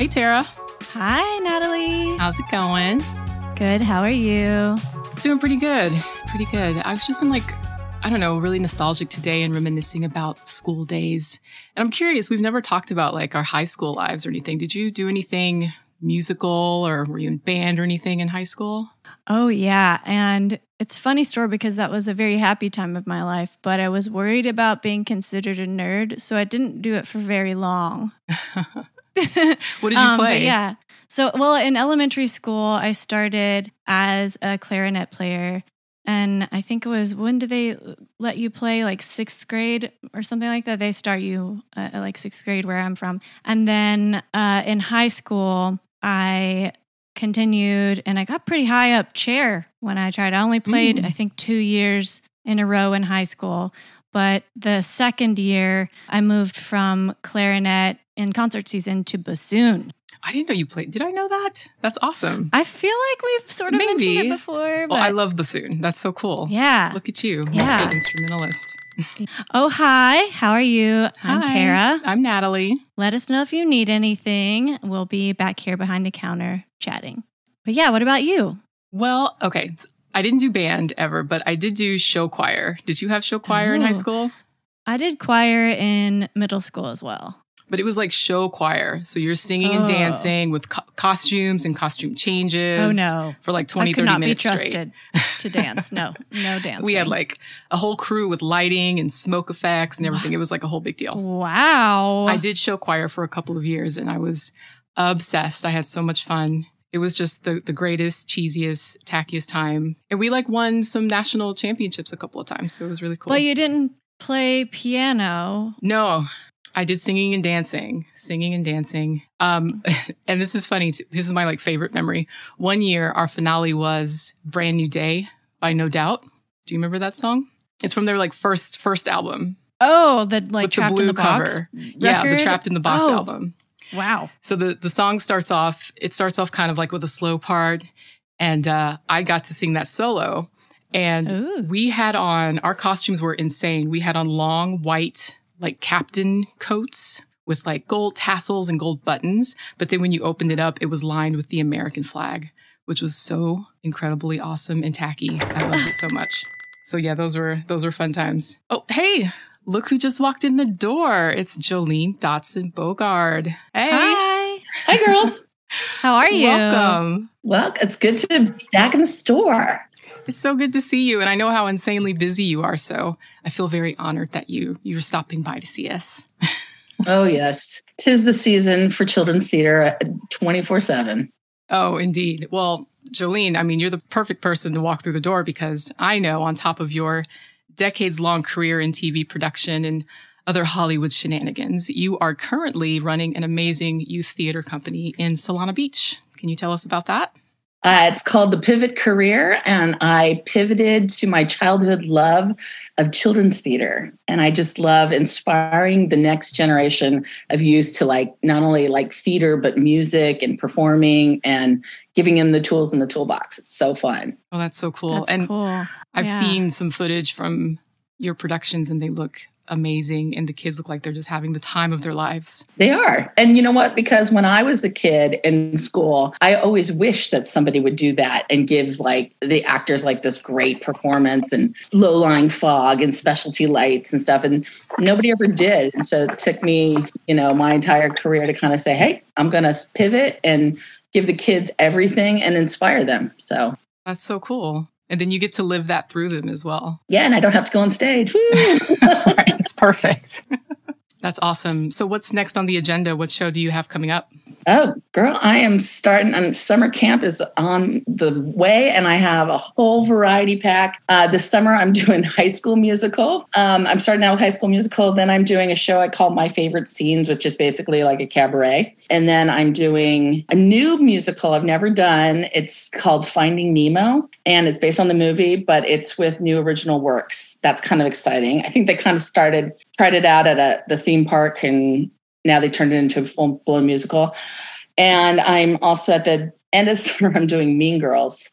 Hey, Tara. Hi, Natalie. How's it going? Good. How are you? Doing pretty good. Pretty good. I've just been like, I don't know, really nostalgic today and reminiscing about school days. And I'm curious, we've never talked about like our high school lives or anything. Did you do anything musical or were you in band or anything in high school? Oh, yeah. And it's a funny story because that was a very happy time of my life, but I was worried about being considered a nerd. So I didn't do it for very long. what did you Um, play? yeah. So, well, in elementary school, I started as a clarinet player. And I think it was when do they let you play like sixth grade or something like that? They start you uh, at like sixth grade where I'm from. And then uh, in high school, I continued and I got pretty high up chair when I tried. I only played, Ooh. I think, two years in a row in high school. But the second year, I moved from clarinet in concert season to bassoon. I didn't know you played. Did I know that? That's awesome. I feel like we've sort of mentioned Maybe. it before. Oh, but Well, I love bassoon. That's so cool. yeah. Look at you, Yeah. multi-instrumentalist. Oh, hi. How are you? I'm Tara. I'm Natalie. Let us know if you need anything. We'll be back here behind the counter chatting. But yeah, what about you? Well, okay. I didn't do band ever, but I did do show choir. Did you have show choir in high Oh. school? I did choir in middle school as well. But it was like show choir. So you're singing and Oh. dancing with co- costumes and costume changes. Oh, no. For like 20, I could 30 not be minutes straight. trusted to dance. No, no dancing. We had like a whole crew with lighting and smoke effects and everything. It was like a whole big deal. Wow. I did show choir for a couple of years and I was obsessed. I had so much fun. It was just the, the greatest, cheesiest, tackiest time. And we like won some national championships a couple of times. So it was really cool. But you didn't play piano. No, I did singing and dancing, singing and dancing. Um, and this is funny. too. This is my like favorite memory. One year, our finale was "Brand New Day" by No Doubt. Do you remember that song? It's from their like first first album Oh, the like with the blue in the box. cover. Yeah, the? Trapped in the Box Oh. album. Wow. So the the song starts off. It starts off kind of like with a slow part, and uh, I got to sing that solo. And Ooh. we had on our costumes were insane. We had on long white like captain coats with like gold tassels and gold buttons. But then when you opened it up, it was lined with the American flag, which was so incredibly awesome and tacky. I loved it so much. So yeah, those were those were fun times. Oh hey. Look who just walked in the door. It's Jolene Dodson Bogard. Hey. Hi. Hi, girls. How are you? Welcome. well, it's good to be back in the store. It's so good to see you. And I know how insanely busy you are. So I feel very honored that you you're stopping by to see us. Oh, yes. Tis the season for children's theater uh, 24 7. Oh, indeed. Well, Jolene, I mean, you're the perfect person to walk through the door because I know on top of your decades long career in TV production and other Hollywood shenanigans, you are currently running an amazing youth theater company in Solana Beach. Can you tell us about that? Uh, it's called The Pivot Career, and I pivoted to my childhood love of children's theater. And I just love inspiring the next generation of youth to like not only like theater, but music and performing and giving them the tools in the toolbox. It's so fun. Oh, that's so cool. That's and cool. I've Yeah. seen some footage from your productions and they look amazing and the kids look like they're just having the time of their lives. They are. And you know what? Because when I was a kid in school, I always wished that somebody would do that and give like the actors like this great performance and low lying fog and specialty lights and stuff. And nobody ever did. And so it took me, you know, my entire career to kind of say, hey, I'm going to pivot and give the kids everything and inspire them. So, That's so cool. And then you get to live that through them as well. yeah, and I don't have to go on stage. Woo! right. It's perfect. That's awesome. So what's next on the agenda? What show do you have coming up? Oh, girl, I am starting. And summer camp is on the way, and I have a whole variety pack. Uh, this summer, I'm doing High School Musical. Um, I'm starting out with High School Musical. Then I'm doing a show I call My Favorite Scenes, which is basically like a cabaret. And then I'm doing a new musical I've never done. It's called Finding Nemo, and it's based on the movie, but it's with new original works. That's kind of exciting. I think they kind of started tried it out at a the theme park and now they turned it into a full blown musical. And I'm also at the end of summer, I'm doing Mean Girls.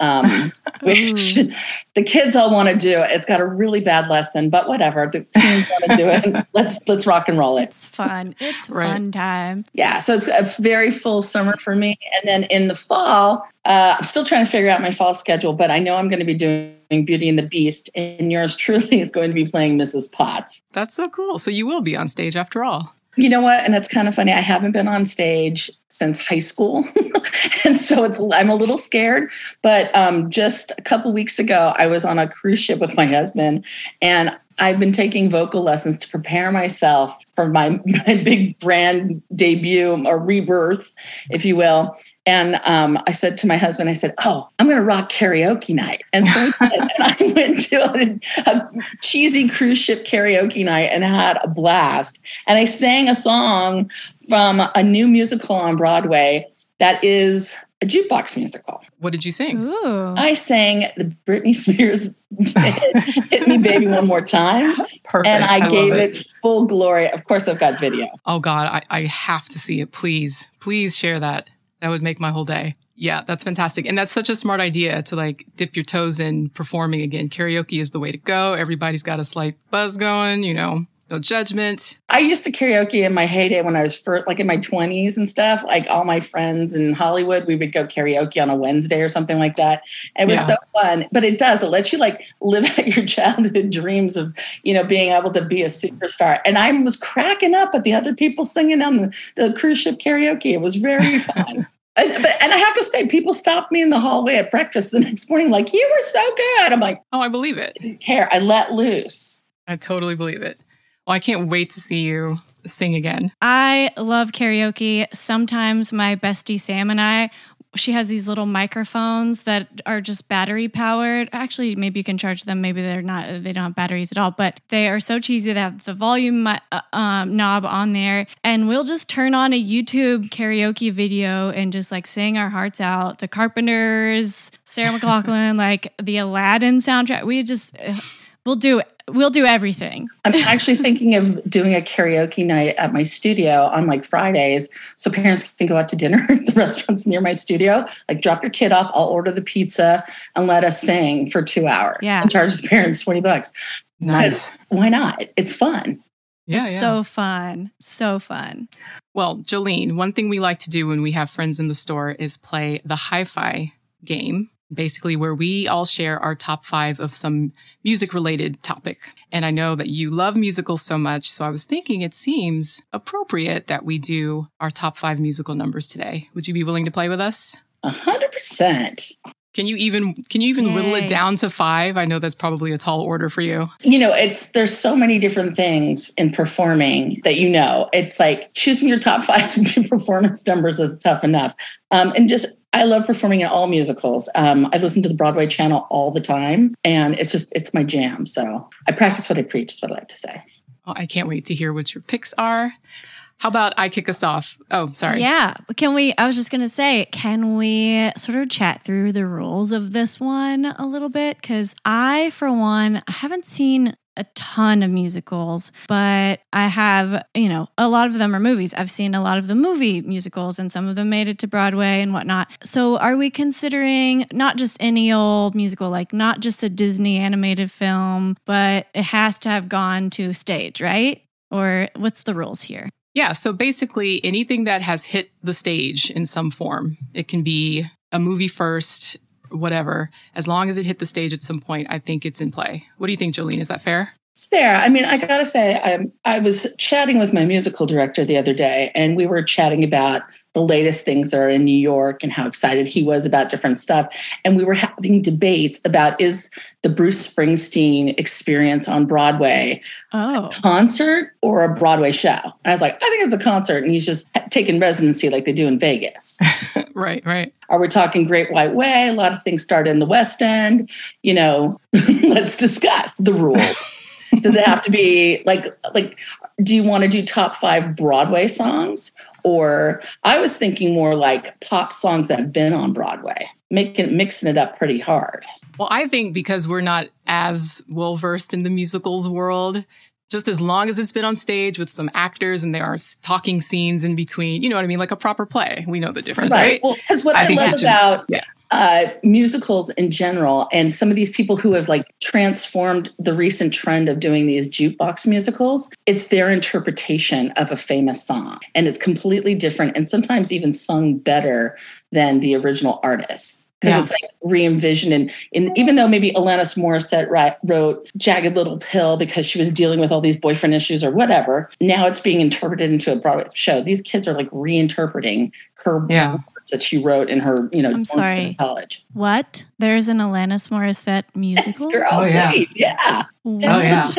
um, which the kids all want to do. It's got a really bad lesson, but whatever. The teens want to do it. Let's let's rock and roll it. It's fun. It's Right. fun time. Yeah, so it's a very full summer for me. And then in the fall, uh, I'm still trying to figure out my fall schedule, but I know I'm going to be doing Beauty and the Beast, and yours truly is going to be playing Mrs. Potts. That's so cool. So you will be on stage after all. You know what? And it's kind of funny. I haven't been on stage since high school, and so it's I'm a little scared. But um, just a couple weeks ago, I was on a cruise ship with my husband, and I've been taking vocal lessons to prepare myself for my, my big brand debut or rebirth, if you will. And um, I said to my husband, I said, "Oh, I'm going to rock karaoke night." And so and I went to a, a cheesy cruise ship karaoke night and had a blast. And I sang a song from a new musical on Broadway that is a jukebox musical. What did you sing? Ooh. I sang the Britney Spears hit, Hit Me Baby One More Time. Perfect. And I, love gave it. full glory. Of course, I've got video. Oh God, I, I have to see it. Please, please share that. That would make my whole day. Yeah, that's fantastic. And that's such a smart idea to like dip your toes in performing again. Karaoke is the way to go. Everybody's got a slight buzz going, you know, no judgment. I used to karaoke in my heyday when I was first, like in my 20s and stuff. Like all my friends in Hollywood, we would go karaoke on a Wednesday or something like that. It was Yeah. so fun. But it does, it lets you like live out your childhood dreams of, you know, being able to be a superstar. And I was cracking up at the other people singing on the, the cruise ship karaoke. It was very fun. And, but, and I have to say, people stopped me in the hallway at breakfast the next morning, like, you were so good. I'm like, Oh, I believe it. I didn't care. I let loose. I totally believe it. Well, I can't wait to see you sing again. I love karaoke. Sometimes my bestie Sam and I, she has these little microphones that are just battery powered. Actually, maybe you can charge them. Maybe they're not. They don't have batteries at all. But they are so cheesy. They have the volume uh, um, knob on there, and we'll just turn on a YouTube karaoke video and just like sing our hearts out. The Carpenters, Sarah McLachlan, like the Aladdin soundtrack. We just uh, we'll do we'll do everything. I'm actually thinking of doing a karaoke night at my studio on like Fridays so parents can go out to dinner at the restaurants near my studio. Like drop your kid off, I'll order the pizza and let us sing for two hours. Yeah. And charge the parents 20 bucks. Nice. Why not? It's fun. Yeah, It's yeah. So fun. So fun. Well, Jolene, one thing we like to do when we have friends in the store is play the hi fi game, basically, where we all share our top five of some music related topic. And I know that you love musicals so much. So I was thinking it seems appropriate that we do our top five musical numbers today. Would you be willing to play with us? A hundred percent. Can you even can you even whittle it down to five? I know that's probably a tall order for you. You know, it's there's so many different things in performing that you know. It's like choosing your top five performance numbers is tough enough. Um, and just I love performing in all musicals. Um, I listen to the Broadway channel all the time, and it's just it's my jam. So I practice what I preach. Is what I like to say. Well, I can't wait to hear what your picks are. How about I kick us off? Oh, sorry. Yeah. Can we? I was just going to say, can we sort of chat through the rules of this one a little bit? Because I, for one, haven't seen a ton of musicals, but I have, you know, a lot of them are movies. I've seen a lot of the movie musicals and some of them made it to Broadway and whatnot. So are we considering not just any old musical, like not just a Disney animated film, but it has to have gone to stage, right? Or what's the rules here? Yeah. So basically, anything that has hit the stage in some form, it can be a movie first, whatever, as long as it hit the stage at some point, I think it's in play. What do you think, Jolene? Is that fair? It's fair. I mean, I gotta say, I, I was chatting with my musical director the other day, and we were chatting about the latest things that are in New York and how excited he was about different stuff. And we were having debates about is the Bruce Springsteen experience on Broadway Oh. concert or a Broadway show? And I was like, I think it's a concert, and he's just taking residency like they do in Vegas. right, right. Are we talking Great White Way? A lot of things start in the West End. You know, let's discuss the rules. Does it have to be like like do you want to do top 5 Broadway songs or I was thinking more like pop songs that have been on Broadway, making mixing it up pretty hard. Well, I think because we're not as well versed in the musicals world, just as long as it's been on stage with some actors and there are talking scenes in between, you know what I mean? Like a proper play. We know the difference, right? Well, because what I I, love about yeah. Uh, musicals in general, and some of these people who have like transformed the recent trend of doing these jukebox musicals, it's their interpretation of a famous song, and it's completely different, and sometimes even sung better than the original artist because Yeah. it's like re-envisioned and, and even though maybe Alanis Morissette ri- wrote Jagged Little Pill because she was dealing with all these boyfriend issues or whatever, now it's being interpreted into a Broadway show. These kids are like reinterpreting her Yeah. Words that she wrote in her, you know, I'm sorry. in college. What? There's an Alanis Morissette Yes, musical? girl, Oh, yeah. please, yeah. What? Oh, yeah.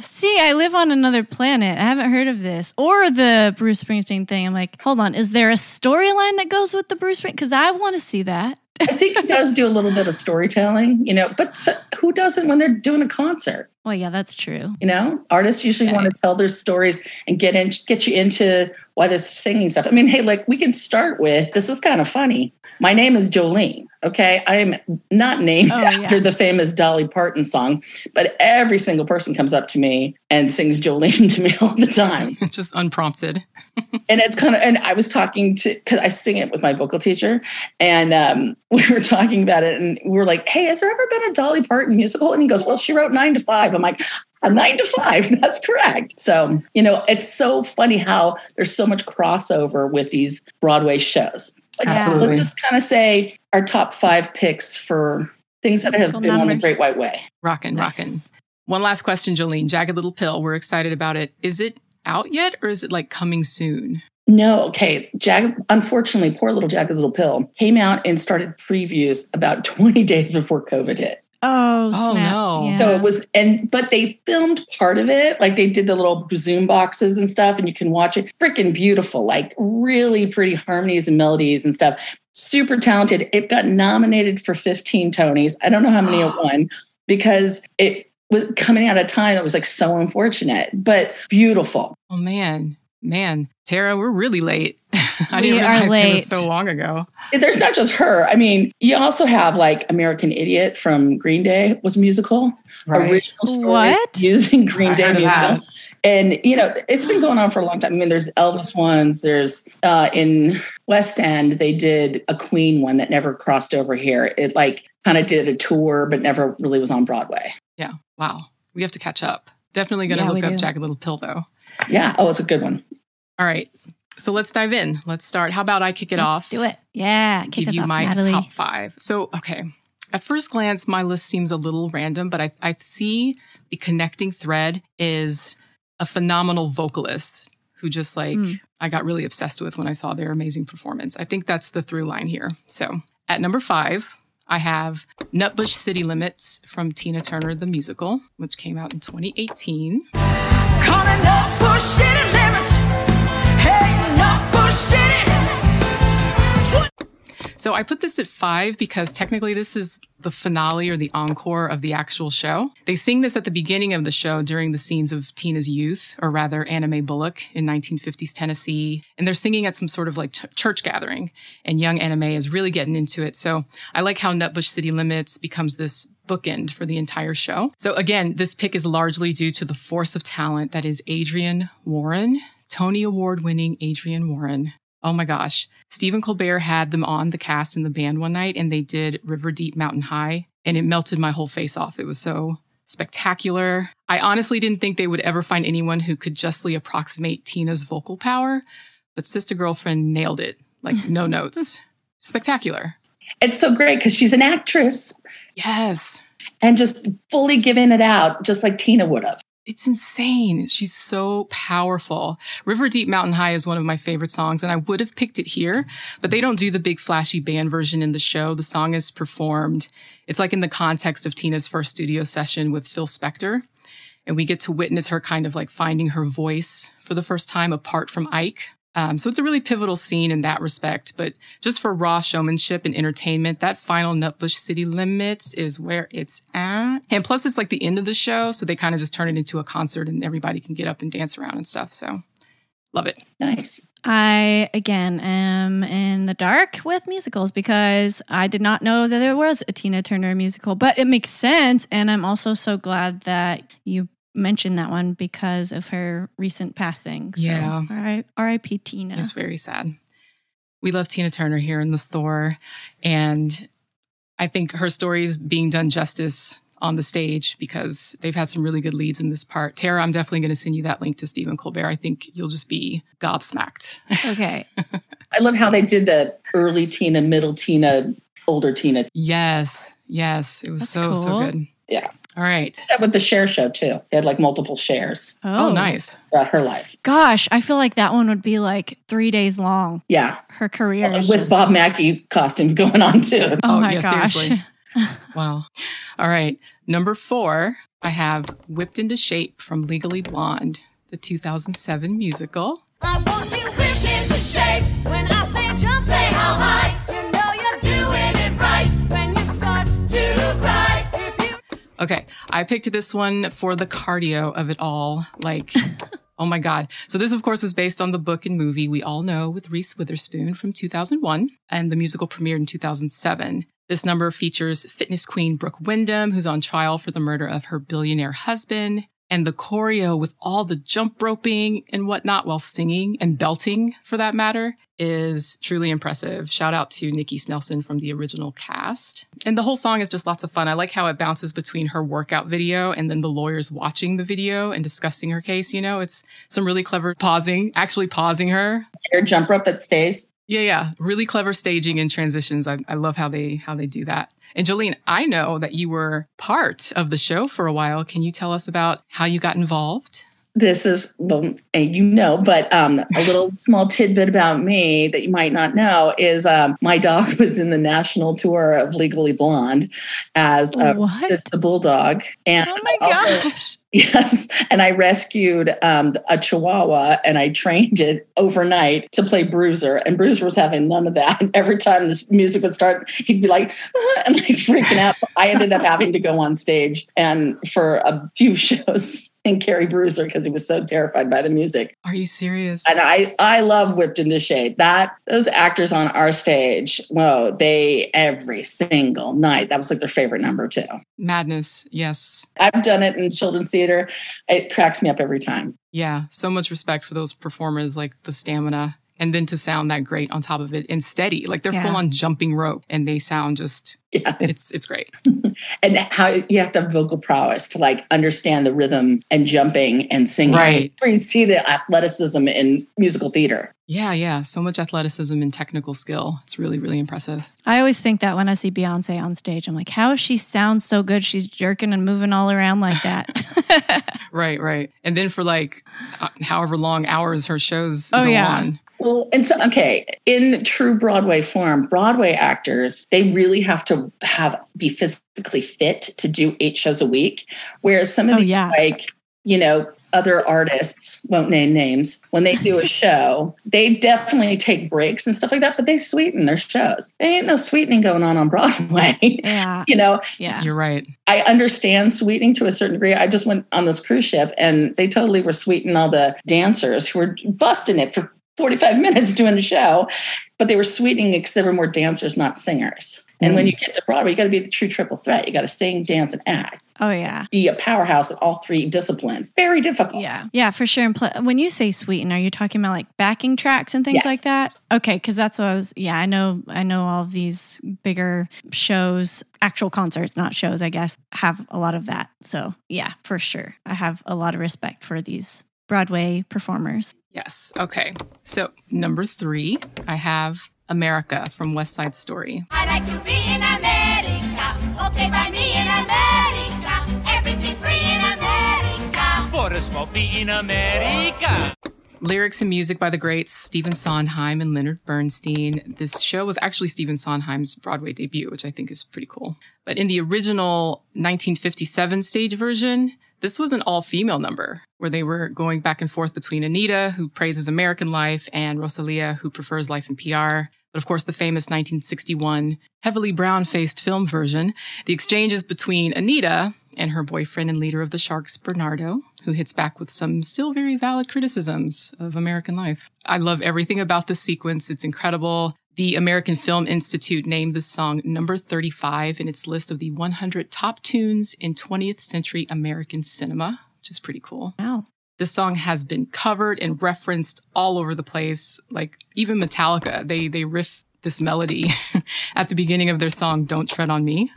See, I live on another planet. I haven't heard of this or the Bruce Springsteen thing. I'm like, hold on, is there a storyline that goes with the Bruce Springsteen? Because I want to see that. I think it does do a little bit of storytelling, you know, but so, who doesn't when they're doing a concert? Well, yeah, that's true. You know, artists usually Okay. want to tell their stories and get in, get you into why they're singing stuff. I mean, hey, like we can start with this is kind of funny. My name is Jolene. Okay, I am not named Oh, yeah. after the famous Dolly Parton song, but every single person comes up to me and sings Jolene to me all the time. Just unprompted. and it's kind of and i was talking to because i sing it with my vocal teacher and um, we were talking about it and we were like hey has there ever been a dolly parton musical and he goes well she wrote nine to five i'm like a nine to five that's correct so you know it's so funny how there's so much crossover with these broadway shows but yeah, Absolutely. let's just kind of say our top five picks for things that have Musical been on the great white way Rockin', Nice. rockin'. One last question, Jolene. Jagged Little Pill. We're excited about it. Is it out yet or is it like coming soon? No, okay. Jag, unfortunately, poor little Jagged Little Pill came out and started previews about 20 days before COVID hit. Oh, Oh, snap. no. Yeah. So it was, and but they filmed part of it, like they did the little Zoom boxes and stuff, and you can watch it. Freaking beautiful, like really pretty harmonies and melodies and stuff. Super talented. It got nominated for 15 Tonys. I don't know how many it won because it was coming at a time that was like so unfortunate, but beautiful. Oh man, man, Tara, we're really late. I We didn't are realize it late. was so long ago. There's not just her. I mean, you also have like American Idiot from Green Day was a musical. Original story What? using Green I Day heard that. musical. And you know, it's been going on for a long time. I mean, there's Elvis ones. There's uh, in West End, they did a Queen one that never crossed over here. It like kind of did a tour, but never really was on Broadway. Yeah. Wow. We have to catch up. Definitely going to Yeah, look up do. Jagged Little Pill though. Yeah. Oh, it's a good one. All right. So let's dive in. Let's start. How about I kick it Let's off? Do it. Yeah. Kick give us you off, my Natalie. top five. So, okay. At first glance, my list seems a little random, but I, I see the connecting thread is a phenomenal vocalist who just like Mm. I got really obsessed with when I saw their amazing performance. I think that's the through line here. So, at number five, I have Nutbush City Limits from Tina Turner the musical, which came out in 2018. So I put this at five because technically this is the finale or the encore of the actual show. They sing this at the beginning of the show during the scenes of Tina's youth, or rather Anna Mae Bullock in 1950s Tennessee. And they're singing at some sort of like ch- church gathering. And young Anna Mae is really getting into it. So I like how Nutbush City Limits becomes this bookend for the entire show. So again, this pick is largely due to the force of talent that is Adrienne Warren, Tony Award winning Adrienne Warren. Oh my gosh. Stephen Colbert had them on the cast in the band one night and they did River Deep Mountain High and it melted my whole face off. It was so spectacular. I honestly didn't think they would ever find anyone who could justly approximate Tina's vocal power, but Sister Girlfriend nailed it. Like no notes. Spectacular. It's so great because she's an actress Yes. and just fully giving it out, just like Tina would have. It's insane. She's so powerful. River Deep Mountain High is one of my favorite songs, and I would have picked it here, but they don't do the big flashy band version in the show. The song is performed. It's like in the context of Tina's first studio session with Phil Spector. And we get to witness her kind of like finding her voice for the first time apart from Ike. Um, so it's a really pivotal scene in that respect. But just for raw showmanship and entertainment, that final Nutbush City Limits is where it's at. And plus, it's like the end of the show. So they kind of just turn it into a concert and everybody can get up and dance around and stuff. So love it. Nice. I again am in the dark with musicals because I did not know that there was a Tina Turner musical, but it makes sense. And I'm also so glad that you mentioned that one because of her recent passing. So, Yeah. R- R.I.P. Tina. It's very sad. We love Tina Turner here in the store. And I think her story is being done justice on the stage because they've had some really good leads in this part. Tara, I'm definitely going to send you that link to Stephen Colbert. I think you'll just be gobsmacked. Okay. I love how they did the early Tina, middle Tina, older Tina. yes, yes, it was That's so so good. Yeah. All right. With the Cher show too. They had like multiple Chers oh, oh, nice. throughout her life. Gosh, I feel like that one would be like three days long. Yeah. Her career is With just, Bob Mackie costumes going on too. Oh, Oh, my yeah, gosh. seriously. Wow. All right. Number four, I have Whipped into Shape from Legally Blonde, the 2007 musical. I picked this one for the cardio of it all. Like, oh my God. So this, of course, was based on the book and movie we all know with Reese Witherspoon from 2001 and the musical premiered in 2007. This number features fitness queen Brooke Wyndham, who's on trial for the murder of her billionaire husband. And the choreo with all the jump roping and whatnot while singing and belting for that matter is truly impressive. Shout out to Nikki Snelson from the original cast. And the whole song is just lots of fun. I like how it bounces between her workout video and then the lawyers watching the video and discussing her case. You know, it's some really clever pausing, actually pausing her. Air jump rope that stays. Yeah, yeah. Really clever staging and transitions. I, I love how they how they do that. And Jolene, I know that you were part of the show for a while. Can you tell us about how you got involved? This is well, and you know, but um, a little small tidbit about me that you might not know is um, my dog was in the national tour of Legally Blonde as a, What? as the bulldog, and Oh my also- gosh. Yes, and I rescued um, a Chihuahua and I trained it overnight to play Bruiser, and Bruiser was having none of that. And every time this music would start, he'd be like, and like freaking out. So I ended up having to go on stage and for a few shows and carry Bruiser because he was so terrified by the music. Are you serious? And I, I love Whipped into Shape. That those actors on our stage, whoa, they every single night. That was like their favorite number too. Madness. Yes. I've done it in children's theater. It cracks me up every time. Yeah. So much respect for those performers, like the stamina. And then to sound that great on top of it and steady, like they're Yeah. full on jumping rope and they sound just, Yeah. it's, it's great. And how you have to have vocal prowess to like understand the rhythm and jumping and singing. Right. Where you see the athleticism in musical theater. Yeah. Yeah. So much athleticism and technical skill. It's really, really impressive. I always think that when I see Beyonce on stage, I'm like, how she sound so good? She's jerking and moving all around like that. Right. Right. And then for like uh, however long hours her shows Oh, go yeah. on. Well, and so okay, in true Broadway form, Broadway actors, they really have to have be physically fit to do eight shows a week. Whereas some of Oh, the yeah. like, you know, other artists won't name names when they do a show they definitely take breaks and stuff like that but they sweeten their shows there ain't no sweetening going on on broadway yeah. you know Yeah. You're right. I understand sweetening to a certain degree. I just went on this cruise ship and they totally were sweetening all the dancers who were busting it for 45 minutes doing the show, but they were sweetening because there were more dancers, not singers. And when mm. you get to Broadway, you got to be the true triple threat. You got to sing, dance, and act. Oh, yeah. Be a powerhouse in all three disciplines. Very difficult. Yeah. Yeah, for sure. And pl- when you say sweeten, are you talking about like backing tracks and things Yes. like that? Okay, because that's what I was. Yeah, I know. I know all of these bigger shows, actual concerts, not shows. I guess have a lot of that. So yeah, for sure, I have a lot of respect for these Broadway performers. Yes. Okay. So number three, I have America from West Side Story. I like to be in America. Okay, by me in America. Everything free in America. For a smoky in America. Lyrics and music by the greats Stephen Sondheim and Leonard Bernstein. This show was actually Stephen Sondheim's Broadway debut, which I think is pretty cool. But in the original 1957 stage version, this was an all female number where they were going back and forth between Anita, who praises American life, and Rosalia, who prefers life in PR. But of course, the famous 1961 heavily brown faced film version, the exchange is between Anita and her boyfriend and leader of the Sharks, Bernardo, who hits back with some still very valid criticisms of American life. I love everything about this sequence. It's incredible. The American Film Institute named this song number 35 in its list of the 100 top tunes in 20th century American cinema, which is pretty cool. Wow. This song has been covered and referenced all over the place. Like even Metallica, they they riff this melody at the beginning of their song, Don't Tread on Me.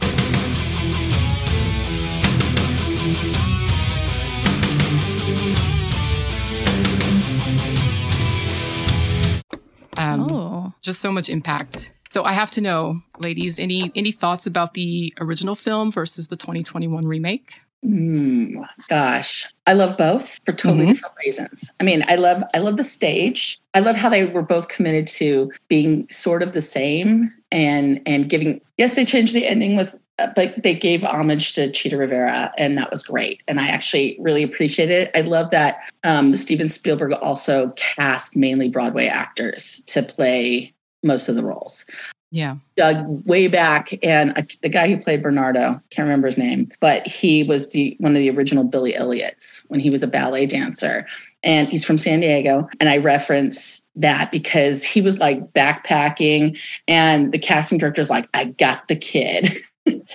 Um, oh. Just so much impact. So I have to know, ladies, any any thoughts about the original film versus the 2021 remake? Hmm, gosh, I love both for totally Mhm. different reasons. I mean, I love I love the stage. I love how they were both committed to being sort of the same and and giving. Yes, they changed the ending with, uh, but they gave homage to Chita Rivera, and that was great. And I actually really appreciate it. I love that um, Steven Spielberg also cast mainly Broadway actors to play most of the roles. Yeah. dug way back and the guy who played bernardo can't remember his name but he was the one of the original billy elliots when he was a ballet dancer. And he's from san diego and i reference that because he was like backpacking and the casting director's like i got the kid.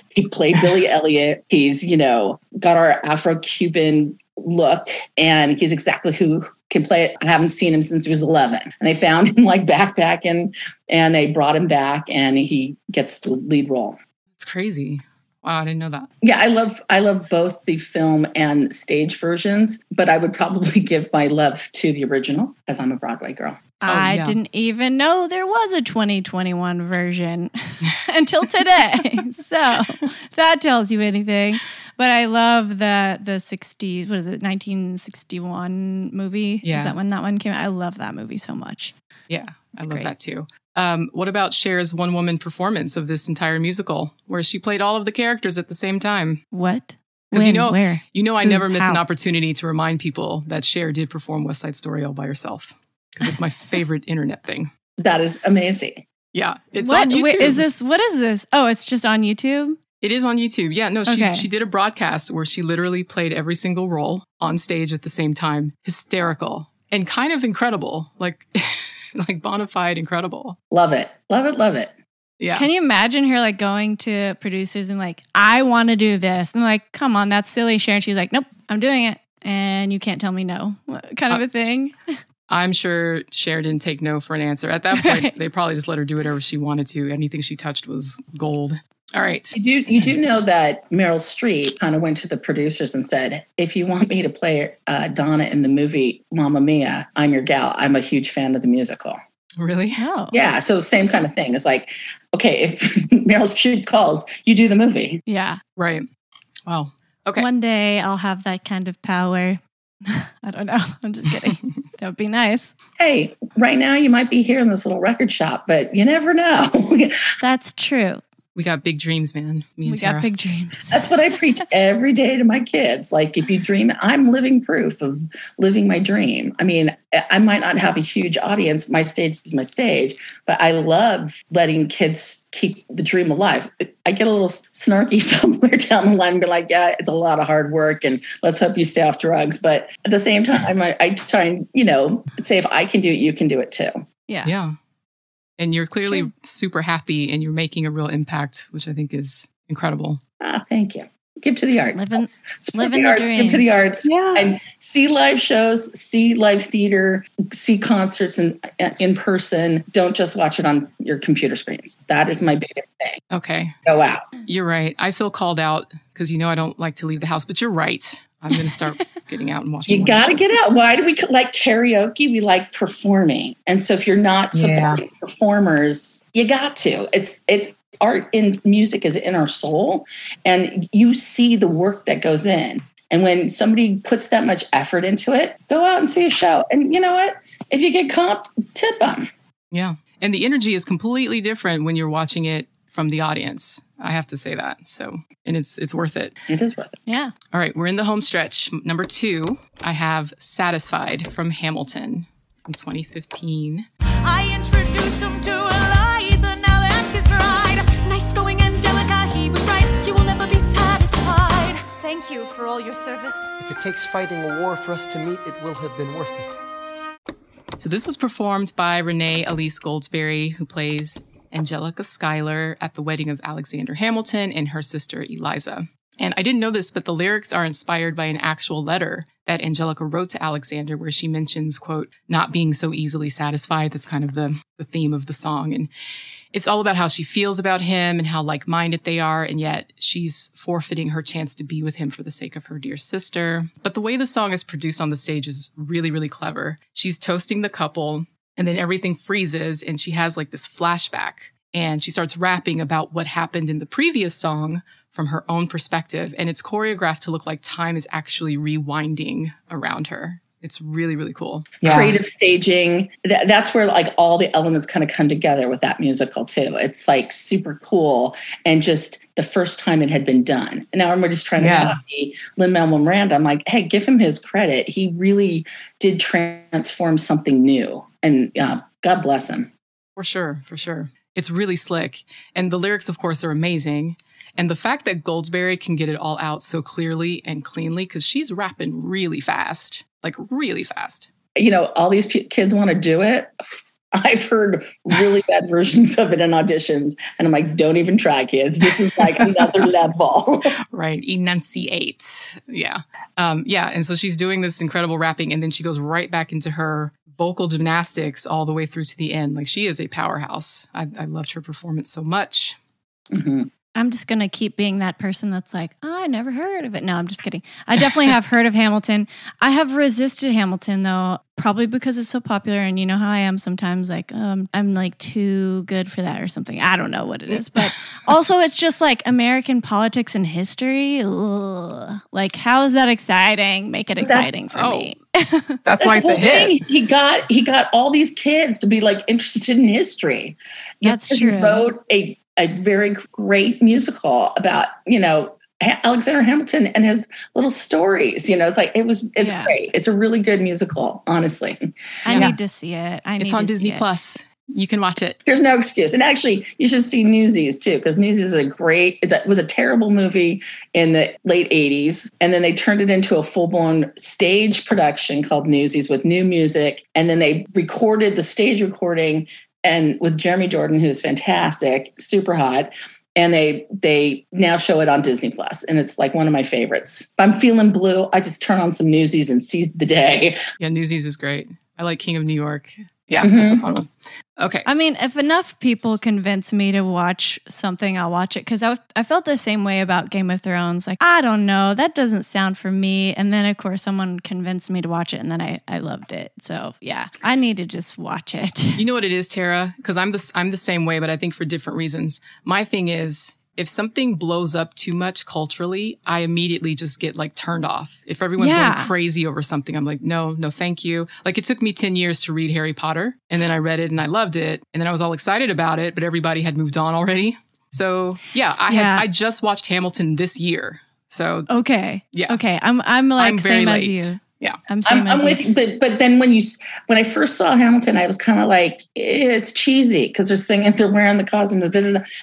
He played billy elliot. He's you know got our afro-cuban look and he's exactly who can play it. I haven't seen him since he was 11. And they found him like backpacking and they brought him back and he gets the lead role. It's crazy. Wow, I didn't know that. Yeah, I love I love both the film and stage versions, but I would probably give my love to the original because I'm a Broadway girl. Oh, I yeah. didn't even know there was a 2021 version until today. so that tells you anything. But I love the the 60s, what is it, 1961 movie? Yeah. Is that when that one came out? I love that movie so much. Yeah, I It's love great. that too. Um, what about Cher's one woman performance of this entire musical, where she played all of the characters at the same time? What? 'Cause you When? know- Where? You know, I Who? never miss an opportunity to remind people that Cher did perform West Side Story all by herself because it's my favorite internet thing. That is amazing. Yeah, it's what? on YouTube. Wait, is this? What is this? Oh, it's just on YouTube. It is on YouTube. Yeah, no, she Okay. she did a broadcast where she literally played every single role on stage at the same time. Hysterical and kind of incredible, like like bona fide incredible. Love it. Love it. Love it. Yeah, Can you imagine her like going to producers and like, I want to do this? And like, come on, that's silly, Sharon. She's like, nope, I'm doing it. And you can't tell me no, kind of Uh, a thing. I'm sure Cher didn't take no for an answer. At that point, Right. they probably just let her do whatever she wanted to. Anything she touched was gold. All right. You do you do know that Meryl Streep kind of went to the producers and said, if you want me to play uh, Donna in the movie Mamma Mia, I'm your gal. I'm a huge fan of the musical. Really? How? Yeah, so same kind of thing. It's like, okay, if Meryl Streep calls, you do the movie. Yeah. Right. Wow. Okay. One day I'll have that kind of power. I don't know. I'm just kidding. that would be nice. Hey, right now you might be here in this little record shop, but you never know. That's true. We got big dreams, man. Me and We Tara. got big dreams. That's what I preach every day to my kids. Like, if you dream, I'm living proof of living my dream. I mean, I might not have a huge audience. My stage is my stage, but I love letting kids keep the dream alive. I get a little snarky somewhere down the line and be like, yeah, it's a lot of hard work and let's hope you stay off drugs. But at the same time, I, I try and, you know, say if I can do it, you can do it too. Yeah. Yeah. And you're clearly Sure. super happy and you're making a real impact, which I think is incredible. Ah, thank you. Give to the arts. Living- Support living the the arts. Give to the arts. Yeah. And see live shows, see live theater, see concerts in in person. Don't just watch it on your computer screens. That is my biggest thing. Okay. Go out. You're right. I feel called out because you know I don't like to leave the house, but you're right. I'm going to start getting out and watching. You got to get out. Why do we like karaoke? We like performing, and so if you're not Yeah. supporting performers, you got to. It's it's art in music is in our soul, and you see the work that goes in. And when somebody puts that much effort into it, go out and see a show. And you know what? If you get comped, tip them. Yeah. And the energy is completely different when you're watching it from the audience. I have to say that. So, and it's it's worth it. It is worth it. Yeah. All right, we're in the home stretch. Number 2, I have Satisfied from Hamilton from 2015. I introduced him to Eliza, now that's his bride. Nice going, Angelica, he was right. You will never be satisfied. Thank you for all your service. If it takes fighting a war for us to meet, it will have been worth it. So this was performed by Renee Elise Goldsberry, who plays Angelica Schuyler at the wedding of Alexander Hamilton and her sister Eliza. And I didn't know this, but the lyrics are inspired by an actual letter that Angelica wrote to Alexander, where she mentions, quote, not being so easily satisfied. That's kind of the, the theme of the song. And it's all about how she feels about him and how like minded they are. And yet she's forfeiting her chance to be with him for the sake of her dear sister. But the way the song is produced on the stage is really, really clever. She's toasting the couple and then everything freezes and she has like this flashback and she starts rapping about what happened in the previous song from her own perspective. And it's choreographed to look like time is actually rewinding around her. It's really, really cool. creative staging. Th- that's where like all the elements kind of come together with that musical too. It's like super cool and just the first time it had been done. And now we're just trying Yeah. to copy Lin Manuel Miranda. I'm like, hey, give him his credit. He really did transform something new, and uh, God bless him. For sure, for sure. It's really slick. And the lyrics, of course, are amazing. And the fact that Goldsberry can get it all out so clearly and cleanly, because she's rapping really fast, like really fast. You know, all these p- kids want to do it. I've heard really bad versions of it in auditions, and I'm like, don't even try, kids. This is like another level. Right. Enunciate. Yeah. Um, yeah. And so she's doing this incredible rapping, and then she goes right back into her vocal gymnastics all the way through to the end. Like she is a powerhouse. I, I loved her performance so much. Mhm. I'm just going to keep being that person that's like, oh, I never heard of it. No, I'm just kidding. I definitely have heard of Hamilton. I have resisted Hamilton though, probably because it's so popular. And you know how I am sometimes like, um, I'm like too good for that or something. I don't know what it is. But also, it's just like American politics and history. Ugh. Like, how is that exciting? Make it But that- exciting for oh, me. That's why the it's a hit. He got he got all these kids to be like interested in history. That's Because true. He wrote a a very great musical about you know Alexander Hamilton and his little stories. You know, it's like it was. It's Yeah. great. It's a really good musical. Honestly, I Yeah. need to see it. I need It's on to see Disney it. Plus. You can watch it. there's no excuse. And actually, you should see Newsies too, because Newsies is a great. It's a, it was a terrible movie in the late '80s, and then they turned it into a full blown stage production called Newsies with new music, and then they recorded the stage recording and with Jeremy Jordan, who's fantastic, super hot. And they they now show it on Disney Plus, and it's like one of my favorites. If I'm feeling blue, I just turn on some Newsies and seize the day. Yeah, Newsies is great. I like King of New York. Yeah, Mhm. that's a fun one. Okay. I mean, if enough people convince me to watch something, I'll watch it. Because I, was- I felt the same way about Game of Thrones. Like, I don't know, that doesn't sound for me. And then, of course, someone convinced me to watch it, and then I, I loved it. So, yeah, I need to just watch it. You know what it is, Tara? Because I'm the I'm the same way, but I think for different reasons. My thing is, if something blows up too much culturally, I immediately just get like turned off. If everyone's Yeah. going crazy over something, I'm like, no, no, thank you. Like it took me ten years to read Harry Potter, and then I read it and I loved it, and then I was all excited about it, but everybody had moved on already. So yeah, I had I just watched Hamilton this year, so Okay. Yeah. Okay. I'm, I'm like I'm very same as late. you. Yeah. I'm I'm, I'm you. with you, but but then when you when I first saw Hamilton, I was kind of like it's cheesy because they're singing, they're wearing the costume, and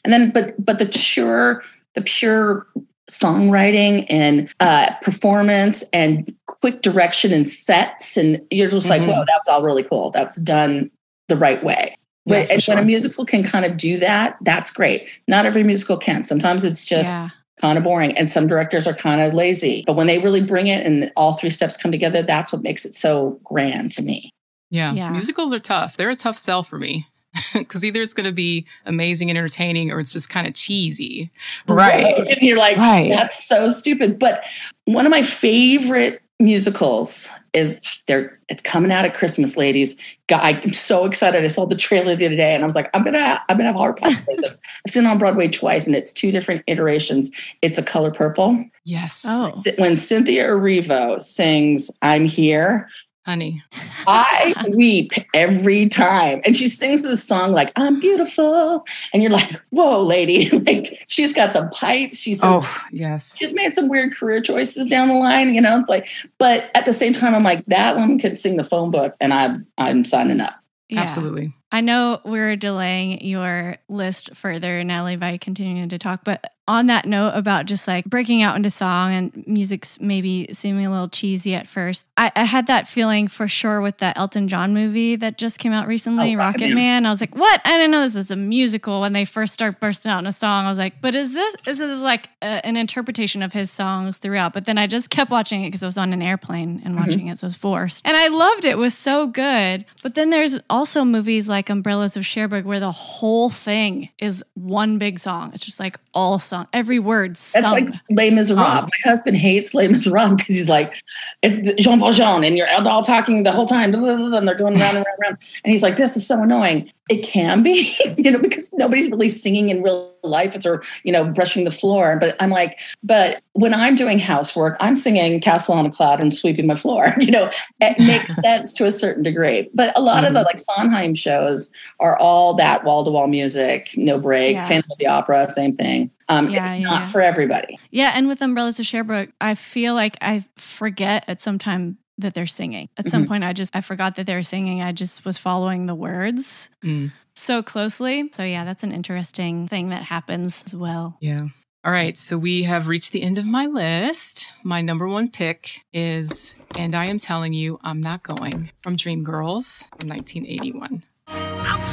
then but but the pure the pure songwriting and uh, performance and quick direction and sets, and you're just like, Mhm. whoa, that was all really cool. That was done the right way. Yeah, But- and when a musical can kind of do that, that's great. Not every musical can. Sometimes it's just yeah. Kind of boring and some directors are kind of lazy but when they really bring it and all three steps come together that's what makes it so grand to me Yeah. Yeah. Musicals are tough. They're a tough sell for me. Because either it's going to be amazing and entertaining or it's just kind of cheesy. Right. And you're like Right. that's so stupid but one of my favorite musicals is they're it's coming out at christmas ladies. God, i'm so excited. I saw the trailer the other day and i was like i'm gonna i'm gonna have hard palpitations i've seen it on broadway twice and it's two different iterations. It's a color purple. Yes. Oh. when cynthia erivo sings i'm here Honey. I weep every time. And she sings this song like, I'm beautiful. And you're like, whoa, lady. like she's got some pipes. She's so Oh, yes. she's made some weird career choices down the line, you know. It's like, but at the same time, I'm like, that woman can sing the phone book and I'm I'm signing up. Yeah. Absolutely. I know we're delaying your list further, Natalie, by continuing to talk, but on that note about just like breaking out into song and music's maybe seeming a little cheesy at first, I, I had that feeling for sure with that Elton John movie that just came out recently, Oh, Rocket Rocket Man. I was like, what? I didn't know this is a musical. When they first start bursting out in a song, I was like, but is this is this like a, an interpretation of his songs throughout? But then I just kept watching it because I was on an airplane and mm-hmm. watching it, so I was forced, and I loved it. It was so good. But then there's also movies like Umbrellas of Cherbourg where the whole thing is one big song. It's just like all song, every word That's sung. like Les Miserables. Oh. My husband hates Les Miserables because he's like, it's Jean Valjean, and you're all talking the whole time, and they're going around and around, and around. And he's like, this is so annoying. It can be, you know, because nobody's really singing in real life. It's or you know, brushing the floor. But I'm like, but when I'm doing housework, I'm singing Castle on a Cloud and sweeping my floor. You know, it makes sense to a certain degree. But a lot of the like Sondheim shows are all that wall to wall music, no break. Yeah. Phantom of the Opera, same thing. Um, Yeah, it's yeah, not yeah. for everybody. Yeah, and with Umbrellas of Cherbourg, I feel like I forget at some time that they're singing. At some Mhm. point, I just I forgot that they were singing. I just was following the words Mm, so closely. So yeah, that's an interesting thing that happens as well. yeah. All right. So we have reached the end of my list. My number one pick is And I Am Telling You I'm Not Going from Dreamgirls from 1981. I'm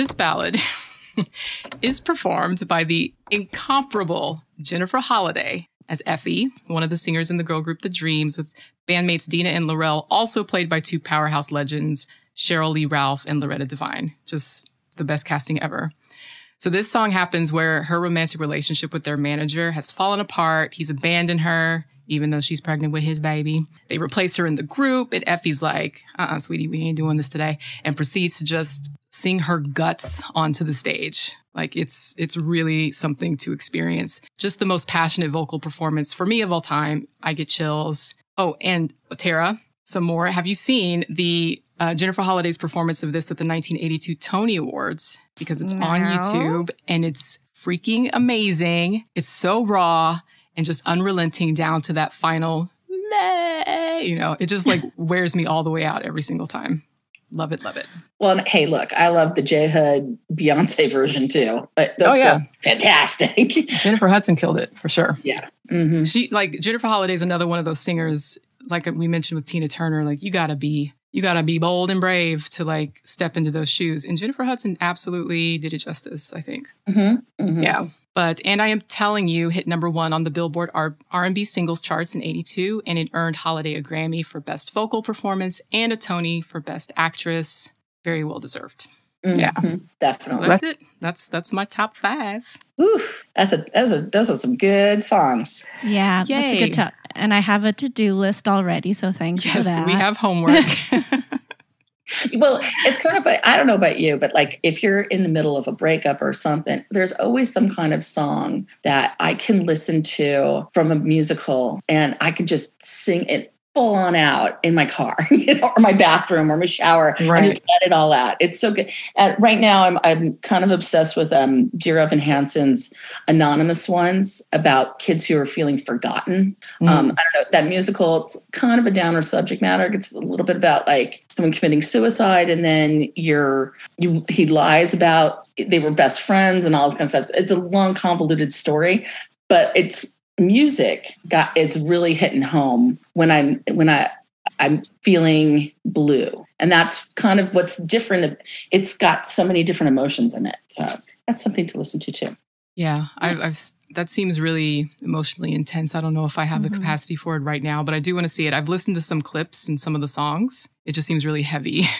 This ballad is performed by the incomparable Jennifer Holliday as Effie, one of the singers in the girl group The Dreams, with bandmates Dina and Laurel, also played by two powerhouse legends, Cheryl Lee Ralph and Loretta Devine. Just the best casting ever. So this song happens where her romantic relationship with their manager has fallen apart. He's abandoned her, even though she's pregnant with his baby. They replace her in the group, and Effie's like, uh-uh, sweetie, we ain't doing this today, and proceeds to just sing her guts onto the stage. Like it's it's really something to experience. Just the most passionate vocal performance for me of all time. I get chills. Oh, and Tara, some more. Have you seen the uh, Jennifer Holliday's performance of this at the 1982 Tony Awards? Because it's on YouTube and it's freaking amazing. It's so raw and just unrelenting down to that final, meh, you know, it just like wears me all the way out every single time. Love it, love it. Well, hey, look, I love the J Hud Beyonce version too. Oh, yeah. fantastic. Jennifer Hudson killed it for sure. yeah. hmm She like Jennifer Holliday is another one of those singers, like we mentioned with Tina Turner. Like you gotta be, you gotta be bold and brave to like step into those shoes. And Jennifer Hudson absolutely did it justice. I think. hmm hmm Yeah. But and I am telling you, hit number one on the Billboard R and B singles charts in '82, and it earned Holliday a Grammy for Best Vocal Performance and a Tony for Best Actress. Very well deserved. Mm-hmm. Yeah. So Definitely. that's it. That's that's my top five. Oof, that's a those are those are some good songs. Yeah, that's a good top. And I have a to do list already, so thanks for that. we have homework. Well, it's kind of like I don't know about you, but like if you're in the middle of a breakup or something, there's always some kind of song that I can listen to from a musical and I can just sing it full on out in my car, you know, or my bathroom or my shower Right. and just let it all out. It's so good. And right now I'm I'm kind of obsessed with um Dear Evan Hansen's anonymous ones about kids who are feeling forgotten. Mm. Um, I don't know that musical. It's kind of a downer subject matter. It's a little bit about like someone committing suicide, and then you're you. He lies about they were best friends and all this kind of stuff. It's a long, convoluted story, but it's music. Got it's really hitting home when I'm when I I'm feeling blue, and that's kind of what's different. It's got so many different emotions in it, so that's something to listen to too. Yeah, I've, I've that seems really emotionally intense. I don't know if I have Mhm. the capacity for it right now, but I do want to see it. I've listened to some clips and some of the songs. It just seems really heavy.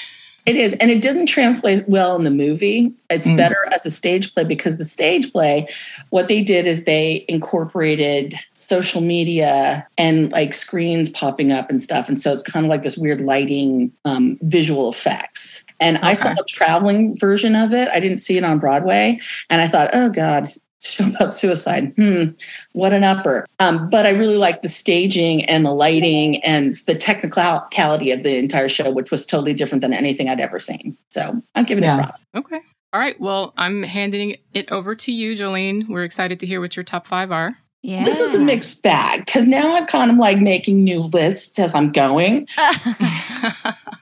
It is, and it didn't translate well in the movie. It's Mm. better as a stage play because the stage play, what they did is they incorporated social media and like screens popping up and stuff, and so it's kind of like this weird lighting, um, visual effects. And I saw a traveling version of it. I didn't see it on Broadway, and I thought, oh god. Show about suicide. Hmm, what an upper. Um, but I really like the staging and the lighting and the technicality of the entire show, which was totally different than anything I'd ever seen. So I'm giving Yeah. it props. okay. All right. Well, I'm handing it over to you, Jolene. We're excited to hear what your top five are. Yeah. This is a mixed bag because now I'm kind of like making new lists as I'm going.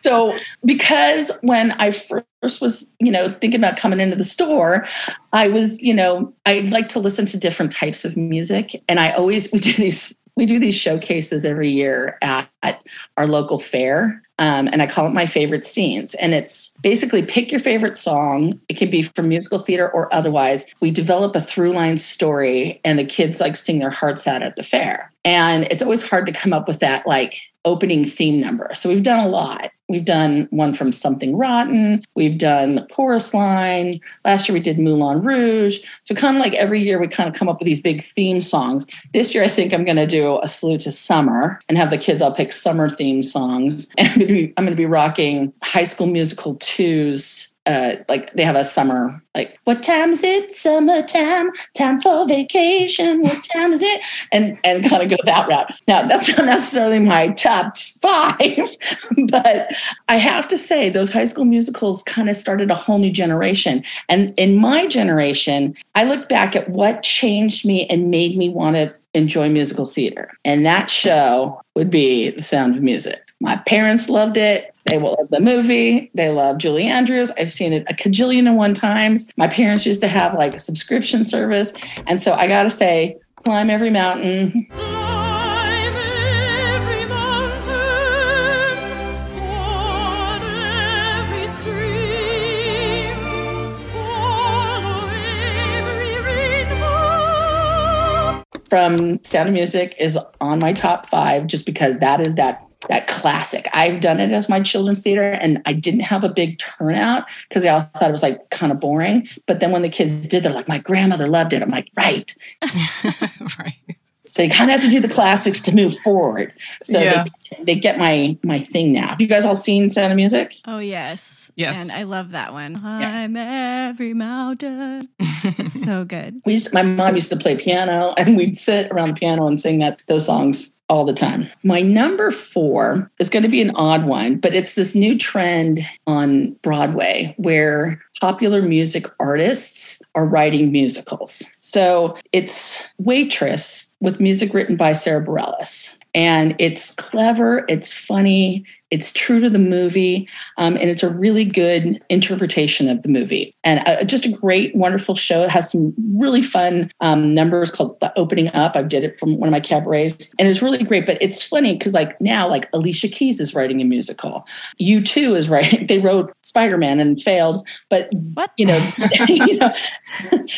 So, because when I first was, you know, thinking about coming into the store, I was, you know, I like to listen to different types of music, and I always we do these we do these showcases every year at, at our local fair. Um, and I call it my favorite scenes. And it's basically pick your favorite song. It could be from musical theater or otherwise. We develop a through line story, and the kids like sing their hearts out at the fair. And it's always hard to come up with that like opening theme number. So we've done a lot. We've done one from Something Rotten. We've done the chorus line. Last year we did Moulin Rouge. So kind of like every year we kind of come up with these big theme songs. This year I think I'm going to do a salute to summer and have the kids all pick summer theme songs. And I'm going to be, rocking High School Musical 2's uh, like they have a summer like what time is it? Summertime time for vacation what time is it? And and kind of go that route. Now that's not necessarily my top five but i have to say those high school musicals kind of started a whole new generation. And in my generation i look back at what changed me and made me want to enjoy musical theater. And that show would be the sound of music my parents loved it. They loved the movie. They love Julie Andrews. I've seen it a cajillion and one times. My parents used to have like a subscription service. And so I got to say, climb every mountain. Climb every mountain, every stream, follow every rainbow. from Sound of Music is on my top five just because that is that that classic. I've done it as my children's theater and I didn't have a big turnout because they all thought it was like kind of boring. But then when the kids did, they're like, my grandmother loved it. I'm like, right. right. So you kind of have to do the classics to move forward. So Yeah. they, they get my my thing now. Have you guys all seen Sound of Music? Oh yes. Yes. And I love that one. Climb every mountain. so good. We used my mom used to play piano and we'd sit around the piano and sing that those songs all the time. My number 4 is going to be an odd one, but it's this new trend on Broadway where popular music artists are writing musicals. So, it's Waitress with music written by Sarah Bareilles. And it's clever, it's funny, it's true to the movie, um, and it's a really good interpretation of the movie. And uh, just a great, wonderful show. It has some really fun um, numbers called The Opening Up. I did it from one of my cabarets, and it's really great. But it's funny because, like, now, like, Alicia Keys is writing a musical. U2 is writing, they wrote Spider Man and failed, but What? you know, you know.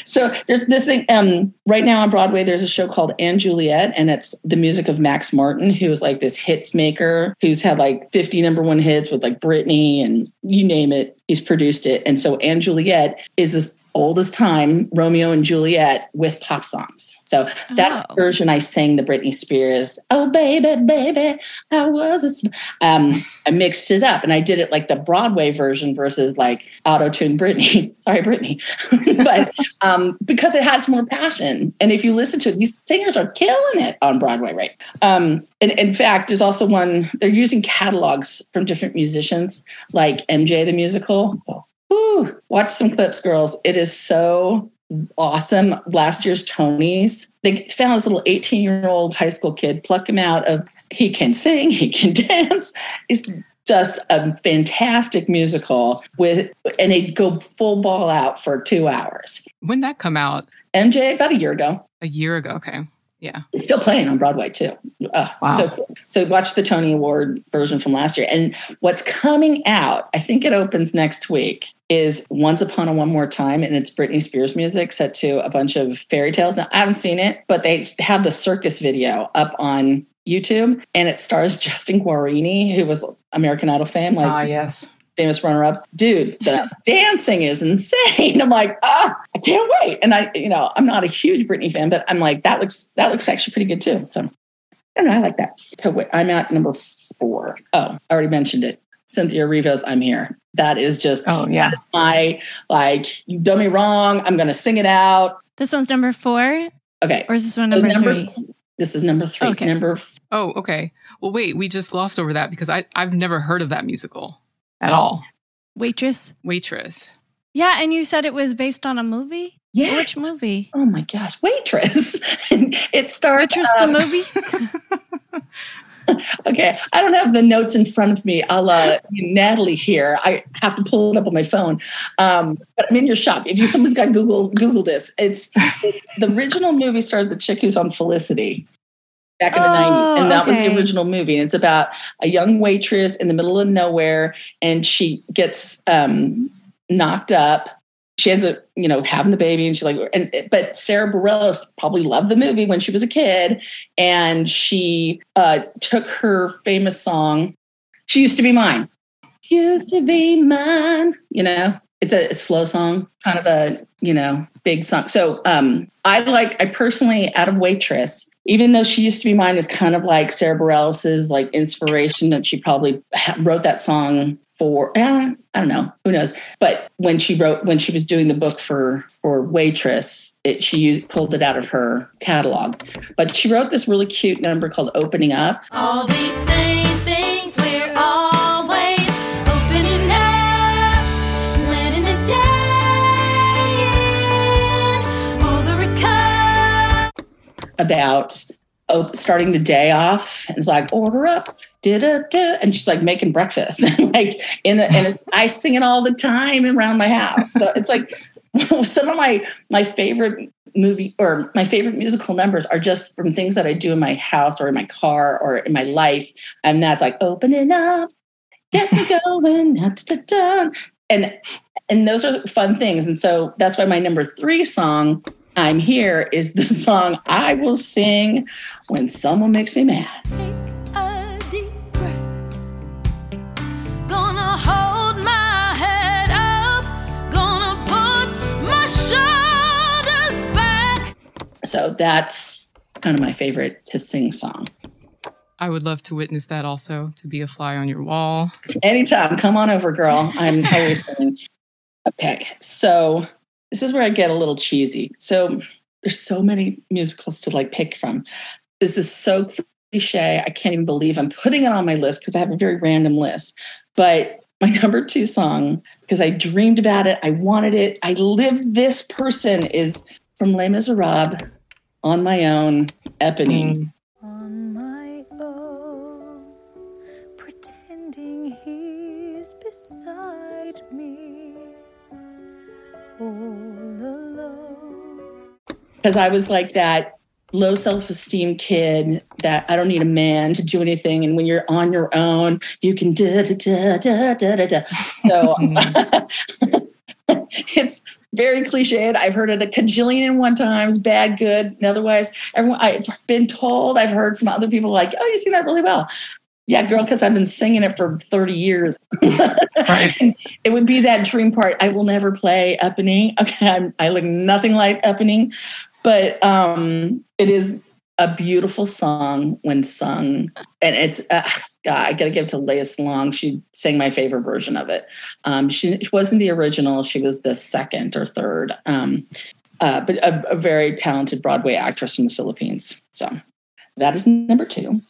So there's this thing. Um, right now on Broadway, there's a show called & Juliet, and it's the music of Max Martin, who's like this hits maker, who's had like 50 number one hits with like Britney and you name it. He's produced it, and so & Juliet is this old as time Romeo and Juliet with pop songs. So that's the Oh. version I sang the Britney Spears. Oh baby, baby, I was. A sp-" Um, I mixed it up and I did it like the Broadway version versus like auto tune Britney. Sorry, Britney, but um, because it has more passion. And if you listen to it, these singers are killing it on Broadway, right? Um, and in fact, there's also one they're using catalogs from different musicians, like MJ the musical. Watch some clips, girls. It is so awesome. Last year's Tonys, they found this little 18 year old high school kid, pluck him out of he can sing, he can dance. It's just a fantastic musical with, and they go full ball out for two hours. When that come out? MJ about a year ago. A year ago. Okay. Yeah. It's still playing on Broadway too. Uh, Wow. So. So watch the Tony Award version from last year. And what's coming out, I think it opens next week, is Once Upon a One More Time. And it's Britney Spears music set to a bunch of fairy tales. Now, I haven't seen it, but they have the circus video up on YouTube and it stars Justin Guarini, who was American Idol fame, like Ah, yes. Famous runner up. Dude, the dancing is insane. I'm like, ah, I can't wait. And I, you know, I'm not a huge Britney fan, but I'm like, that looks that looks actually pretty good too. So I don't know, I like that. Okay, wait, I'm at number four. Oh, I already mentioned it. Cynthia Erivo, I'm here. That is just Oh, yeah. that is my like, you done me wrong. I'm gonna sing it out. This one's number four, Okay. or is this one So number, three? th- this is number three. Okay. Number f- Oh, okay. Well, wait, we just glossed over that because I, I've never heard of that musical at all. Waitress. Waitress. Yeah, and you said it was based on a movie. Yes. Which movie? Oh my gosh, Waitress. And it starts. Waitress the movie? okay, I don't have the notes in front of me. I'll uh, Natalie here. I have to pull it up on my phone. Um, but I'm in your shop. If you someone's got Google Google this, it's the original movie started the chick who's on Felicity back in the Oh, 90s and that was the original movie. And it's about a young waitress in the middle of nowhere and she gets um, knocked up. She has a you know having the baby and she like and but sarah bareilles probably loved the movie when she was a kid and she uh, took her famous song she used to be mine. Used to be mine you know? It's a slow song kind of a you know big song. So um i like i personally out of waitress even though she used to be mine is kind of like sarah bareilles' like inspiration that she probably wrote that song for eh, i don't know who knows? But when she wrote when she was doing the book for for waitress it, she used, pulled it out of her catalog. But she wrote this really cute number called opening up. All these things about op- starting the day off. And it's like order up da-da-da, and she's like making breakfast. Like in the and i sing it all the time around my house. So it's like some of my my favorite movie or my favorite musical numbers are just from things that i do in my house or in my car or in my life. And that's like opening up get me going da, da, da. and and those are fun things. And so that's why my number three song i'm here is the song i will sing when someone makes me mad Take a deep breath. Gonna hold my head up. Gonna put my shoulders back. so that's kind of my favorite to sing song I would love to witness that also, to be a fly on your wall. anytime come on over girl i'm always singing okay so this is where i get a little cheesy so there's so many musicals to like pick from this is so cliche i can't even believe i'm putting it on my list because i have a very random list but my number two song because i dreamed about it i wanted it i live this person is from les miserables on my own eponine mm. On my own, pretending he's beside me. All alone. Because I was like that low self esteem kid that I don't need a man to do anything. And when you're on your own, you can da da da da da da. So it's very cliched. I've heard it a cajillion and one times, bad, good, and otherwise. Everyone I've been told, I've heard from other people like, oh, you sing that really well. Yeah, girl, because I've been singing it for 30 years. Right. it would be that dream part. I will never play Eponine. Okay, I'm, I look nothing like Eponine, but um, it is a beautiful song when sung, and it's uh, God, I got to give to Lea Salonga. She sang my favorite version of it. Um, she, she wasn't the original; she was the second or third. Um, uh, but a, a very talented Broadway actress from the Philippines. So that is number two.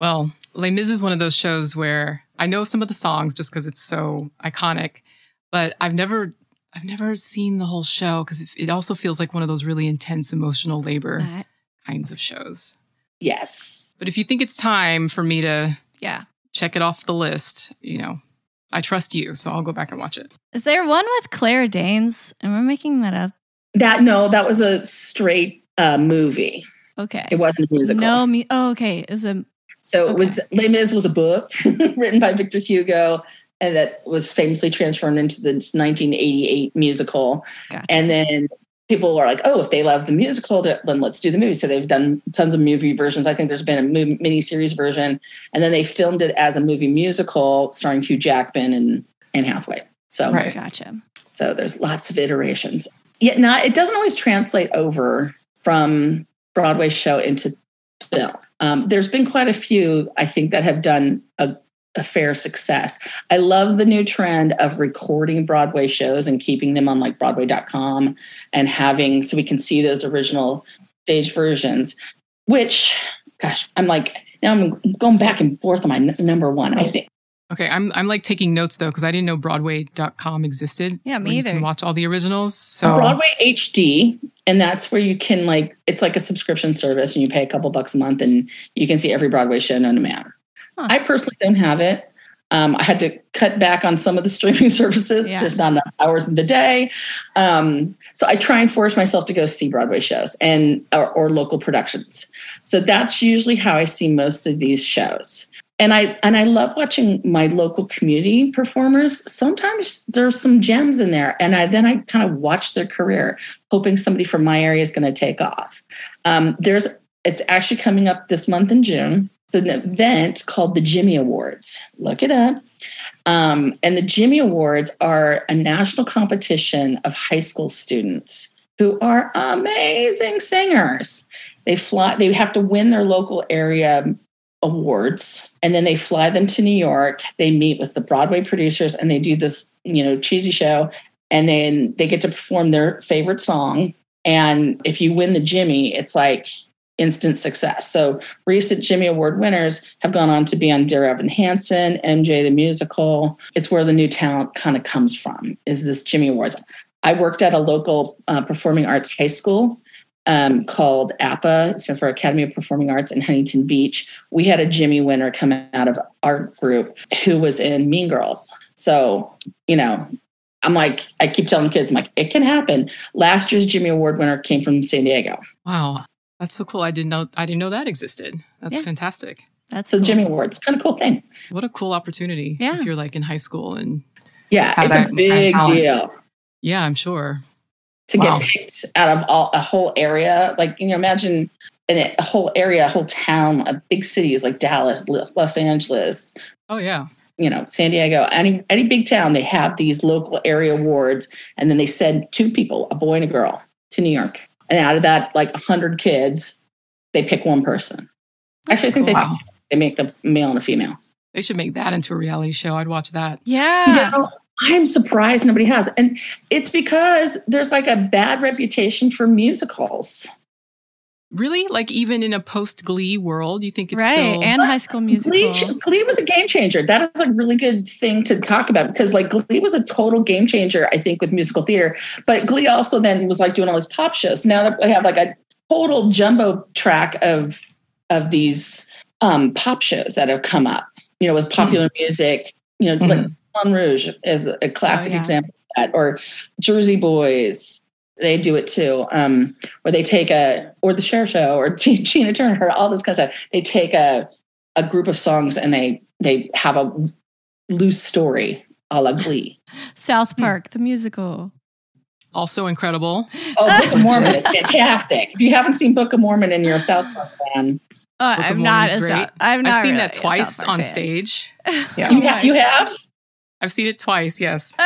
Well, Les Mis is one of those shows where I know some of the songs just because it's so iconic, but I've never I've never seen the whole show because it, it also feels like one of those really intense emotional labor That- kinds of shows. Yes, But if you think it's time for me to yeah. check it off the list, you know, I trust you, so I'll go back and watch it. Is there one with Claire Danes? Am I making that up? that no, that was a straight uh, movie. Okay. It wasn't a musical. No, me. Oh, okay. Is a So it was Les Mis was a book written by Victor Hugo, and that was famously transformed into the 1988 musical. gotcha. And then people are like, "Oh, if they love the musical, then let's do the movie." So they've done tons of movie versions. I think there's been a movie, miniseries version, and then they filmed it as a movie musical starring Hugh Jackman and Anne Hathaway. So Right. gotcha. so there's lots of iterations. Yet not it doesn't always translate over from Broadway show into film. Um, there's been quite a few, I think, that have done a, a fair success. I love the new trend of recording Broadway shows and keeping them on like Broadway.com and having so we can see those original stage versions. Which, gosh, I'm like now I'm going back and forth on my n- number one. I think Okay, I'm I'm like taking notes though because I didn't know Broadway.com existed. Yeah, me where You either. can watch all the originals. So Broadway HD, and that's where you can like it's like a subscription service, and you pay a couple bucks a month, and you can see every Broadway show known to man. Huh. I personally don't have it. Um, I had to cut back on some of the streaming services. Yeah. There's not enough hours in the day, um, so I try and force myself to go see Broadway shows and or, or local productions. So that's usually how I see most of these shows. And I and I love watching my local community performers. Sometimes there's some gems in there, and I then I kind of watch their career, hoping somebody from my area is going to take off. Um, there's it's actually coming up this month in June. It's an event called the Jimmy Awards. Look it up. Um, and the Jimmy Awards are a national competition of high school students who are amazing singers. They fly, they have to win their local area awards and then they fly them to New York. They meet with the Broadway producers and they do this, you know, cheesy show and then they get to perform their favorite song and if you win the Jimmy, it's like instant success. So recent Jimmy Award winners have gone on to be on Dear Evan Hansen, MJ the musical. It's where the new talent kind of comes from. Is this Jimmy Awards? I worked at a local uh, performing arts high school um, called APA, stands for Academy of Performing Arts in Huntington Beach. We had a Jimmy winner come out of our group who was in Mean Girls. So, you know, I'm like, I keep telling kids, I'm like, it can happen. Last year's Jimmy Award winner came from San Diego. wow, that's so cool. I didn't know I didn't know that existed. That's Yeah. fantastic. That's So cool. Jimmy Awards, kind of cool thing. What a cool opportunity. Yeah. If you're like in high school and Yeah, it's that a big deal yeah, I'm sure. to Wow. get picked out of all, a whole area. Like, you know, imagine in a whole area, a whole town, a big cities like Dallas, Los Los Angeles, Oh yeah. you know, San Diego, any any big town, they have these local area awards, and then they send two people, a boy and a girl, to New York. And out of that, like hundred kids, they pick one person. Actually, I think they Wow. they make the male and a female. They should make that into a reality show. I'd watch that. Yeah. You know, I'm surprised nobody has. And it's because there's like a bad reputation for musicals. Really? Like even in a post Glee world, you think it's right. still and High School Musical. Glee, Glee was a game changer. That is a really good thing to talk about because like Glee was a total game changer, I think, with musical theater. But Glee also then was like doing all these pop shows. Now that we have like a total jumbo track of of these um, pop shows that have come up, you know, with popular music, you know, like Moulin Rouge is a classic Oh, yeah. example of that, or Jersey Boys. They do it too, um, where they take a, or the Cher Show, or T- Tina Turner, all this kind of stuff. They take a a group of songs and they they have a loose story, a la Glee. South Park, the musical. also incredible. Oh, Book of Mormon is fantastic. If you haven't seen Book of Mormon and you're a South Park fan, Oh, I'm not. Mormon's great. South, I'm not I've seen really that twice on fan. stage. you, ha- you have. I've seen it twice, yes.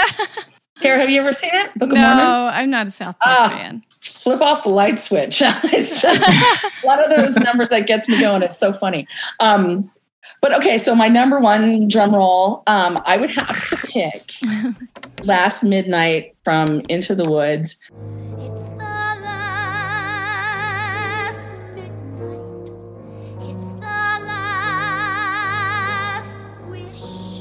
Tara, have you ever seen it? Book of no, Mormon. I'm not a South Park Ah. fan. Flip off the light switch. it's just a lot of those numbers that gets me going. It's so funny. Um, but okay, so my number one drum roll, um, I would have to pick Last Midnight from Into the Woods. It's the last midnight. It's the last wish.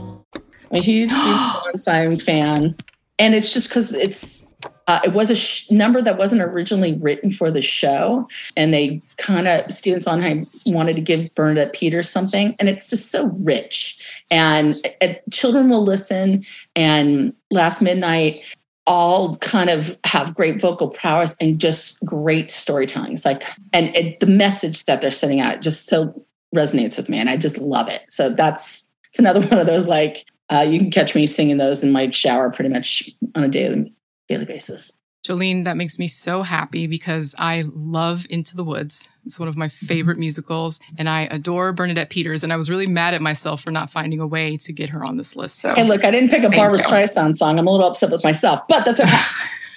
I'm a huge Stephen Sondheim fan, and it's just because it's uh, it was a sh- number that wasn't originally written for the show, and they kind of Stephen Sondheim wanted to give Bernadette Peters something, and it's just so rich, and uh, children will listen. And Last Midnight all kind of have great vocal prowess and just great storytelling. It's like, and it, the message that they're sending out just so resonates with me, and I just love it. So that's it's another one of those like uh, you can catch me singing those in my shower pretty much on a daily daily basis. Jolene, that makes me so happy because I love Into the Woods. It's one of my favorite musicals, and I adore Bernadette Peters. And I was really mad at myself for not finding a way to get her on this list. So Hey, look, I didn't pick a Thank Barbara. Streisand song. I'm a little upset with myself, but that's okay.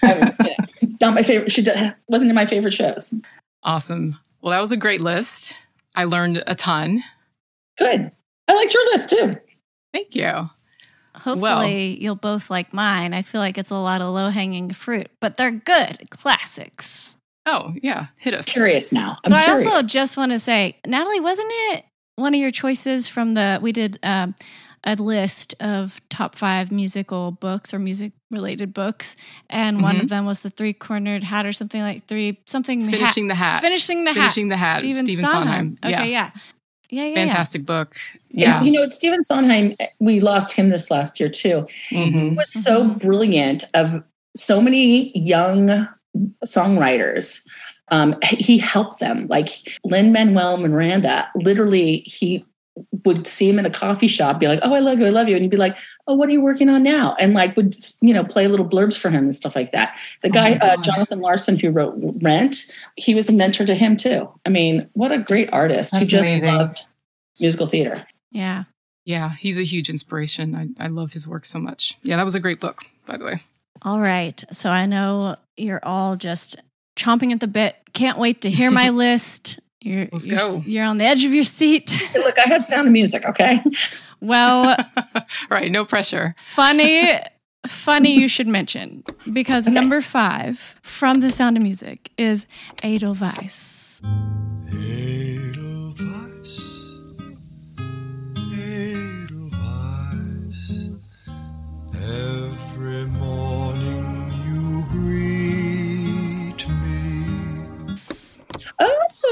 It's not my favorite. She did, wasn't in my favorite shows. awesome. Well, that was a great list. I learned a ton. Good. I liked your list too. Thank you. Hopefully, you'll both like mine. I feel like it's a lot of low hanging fruit, but they're good classics. Oh, yeah. Hit us. Curious now. I'm but curious. I also just want to say, Natalie, wasn't it one of your choices from the we did um, a list of top five musical books or music related books, and one of them was the Three Cornered Hat or something like three something Mm-hmm. Finishing the Hat. Finishing the Hat. Finishing the Hat. Stephen, Stephen Sondheim. Sondheim. Okay, yeah. Yeah, yeah, yeah. Fantastic book. Yeah. Yeah. You know, it's Stephen Sondheim. We lost him this last year too. Mhm. He was so Mhm. brilliant of so many young songwriters. Um, he helped them. Like Lin Manuel Miranda, literally, he would see him in a coffee shop, be like, "Oh, I love you, I love you," and he'd be like, "Oh, what are you working on now?" And like would you know play little blurbs for him and stuff like that. The Oh guy my uh, Jonathan Larson, who wrote Rent, he was a mentor to him too. I mean, what a great artist who just amazing. loved musical theater. Yeah. Yeah, he's a huge inspiration. I, I love his work so much. Yeah, that was a great book, by the way. All right. So I know you're all just chomping at the bit. Can't wait to hear my list. You're, Let's you're, go. You're on the edge of your seat. Hey, look, I had Sound of Music. Okay. Well, right, no pressure. funny, funny you should mention because number five from The Sound of Music is Edelweiss. Edelweiss, Edelweiss, every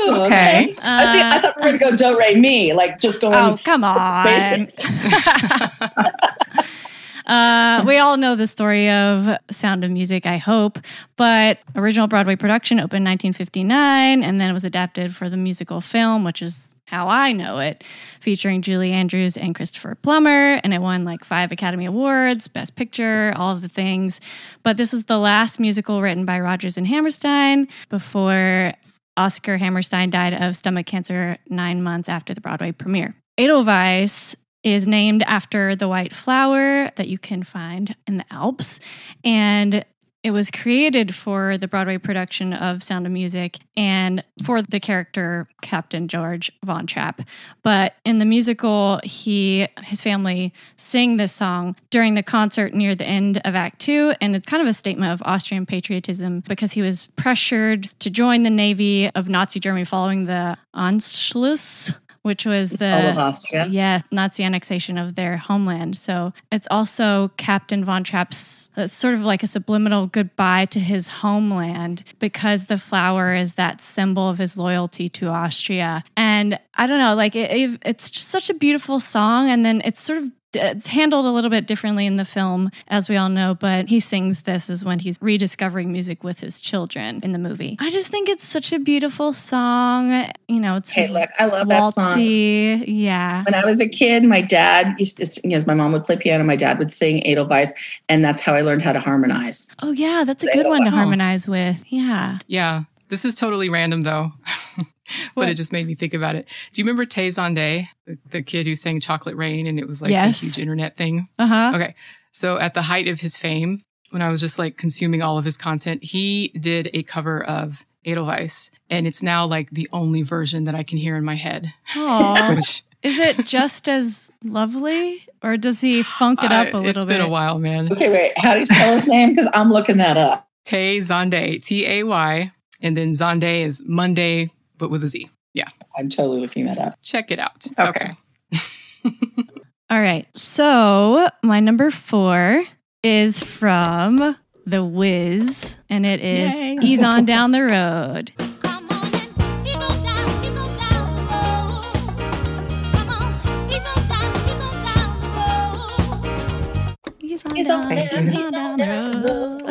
Oh, Okay. I, think, I Uh, thought we were going to go do re mi, like just going. oh, come on. Uh, we all know the story of Sound of Music, I hope, but original Broadway production opened 1959, and then it was adapted for the musical film, which is how I know it, featuring Julie Andrews and Christopher Plummer, and it won like five Academy Awards, Best Picture, all of the things. But this was the last musical written by Rodgers and Hammerstein before Oscar Hammerstein died of stomach cancer nine months after the Broadway premiere. Edelweiss is named after the white flower that you can find in the Alps. And it was created for the Broadway production of Sound of Music and for the character Captain George Von Trapp. But in the musical, he his family sing this song during the concert near the end of Act Two, and it's kind of a statement of Austrian patriotism because he was pressured to join the navy of Nazi Germany following the Anschluss, which was the all of Austria. yeah, Nazi annexation of their homeland. So it's also Captain Von Trapp's uh, sort of like a subliminal goodbye to his homeland because the flower is that symbol of his loyalty to Austria. And I don't know, like it, it- it's just such a beautiful song. And then it's sort of it's handled a little bit differently in the film, as we all know, but he sings this is when he's rediscovering music with his children in the movie. I just think it's such a beautiful song. You know, it's Hey, look, I love that song. Yeah. When I was a kid, my dad used to, sing, as my mom would play piano, my dad would sing Edelweiss, and that's how I learned how to harmonize. Oh yeah, that's a good don't one to harmonize with. Yeah. Yeah, this is totally random though, but it just made me think about it. Do you remember Tay Zonday, the, the kid who sang Chocolate Rain and it was like Yes. a huge internet thing? Uh huh. Okay. So at the height of his fame, when I was just like consuming all of his content, he did a cover of Edelweiss and it's now like the only version that I can hear in my head. Oh, Which is it just as lovely, or does he funk it up I- a little it's bit? It's been a while, man. Okay, wait, how do you spell his name? Because I'm looking that up. Tay Zonday, T A Y, and then Zonday is Monday, but with a Z. Yeah, I'm totally looking that up. check it out. Okay. All right. So my number four is from The Wiz, and it is Yay. Ease On Down the Road. Come on and ease on down, ease on down the road. Come on, down, ease on down the road. Ease on Ease on down, down, ease on down the road.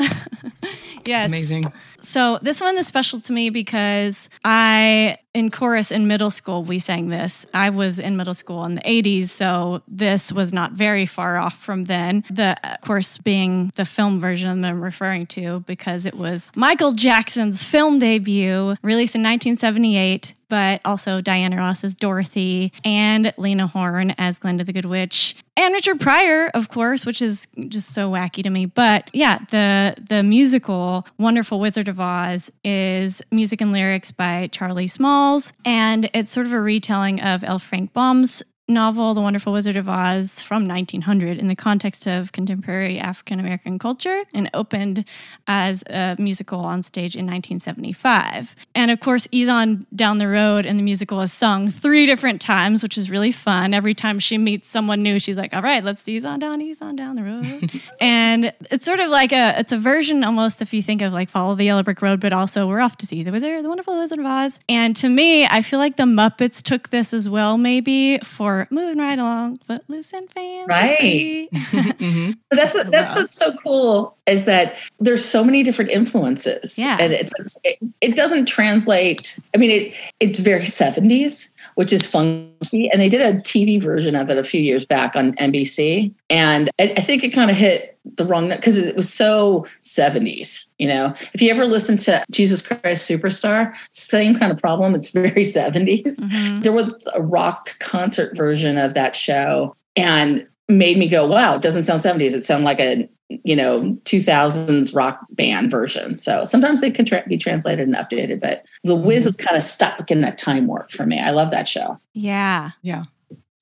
yes. Amazing. So this one is special to me because I, in chorus in middle school, we sang this. I was in middle school in the 80s, so this was not very far off from then. The uh, chorus being the film version that I'm referring to because it was Michael Jackson's film debut, released in 1978 but also Diana Ross as Dorothy and Lena Horne as Glinda the Good Witch and Richard Pryor, of course, which is just so wacky to me. But yeah, the the musical Wonderful Wizard of Oz is music and lyrics by Charlie Smalls, and it's sort of a retelling of L. Frank Baum's novel, The Wonderful Wizard of Oz, from 1900 in the context of contemporary African American culture and opened as a musical on stage in 1975. And of course, Ease On Down the Road and the musical is sung three different times, which is really fun. Every time she meets someone new, she's like, all right, let's ease on down, ease on down the road. and it's sort of like a, it's a version almost if you think of like Follow the Yellow Brick Road, but also we're off to see the wizard, the wonderful Wizard of Oz. And to me, I feel like the Muppets took this as well, maybe for moving right along, footloose and fancy. Right. hmm But that's what, that's what's so cool is that there's so many different influences. Yeah. and it's it, it doesn't translate. I mean, it it's very 70s, which is funky, and they did a TV version of it a few years back on NBC, and I, I think it kind of hit the wrong note because it was so 70s. You know, if you ever listen to Jesus Christ Superstar, same kind of problem. It's very 70s Mhm. there was a rock concert version of that show and made me go wow it doesn't sound 70s it sounded like a you know 2000s rock band version so sometimes they can tra- be translated and updated but the wiz is kind of stuck in that time warp for me i love that show Yeah. Yeah.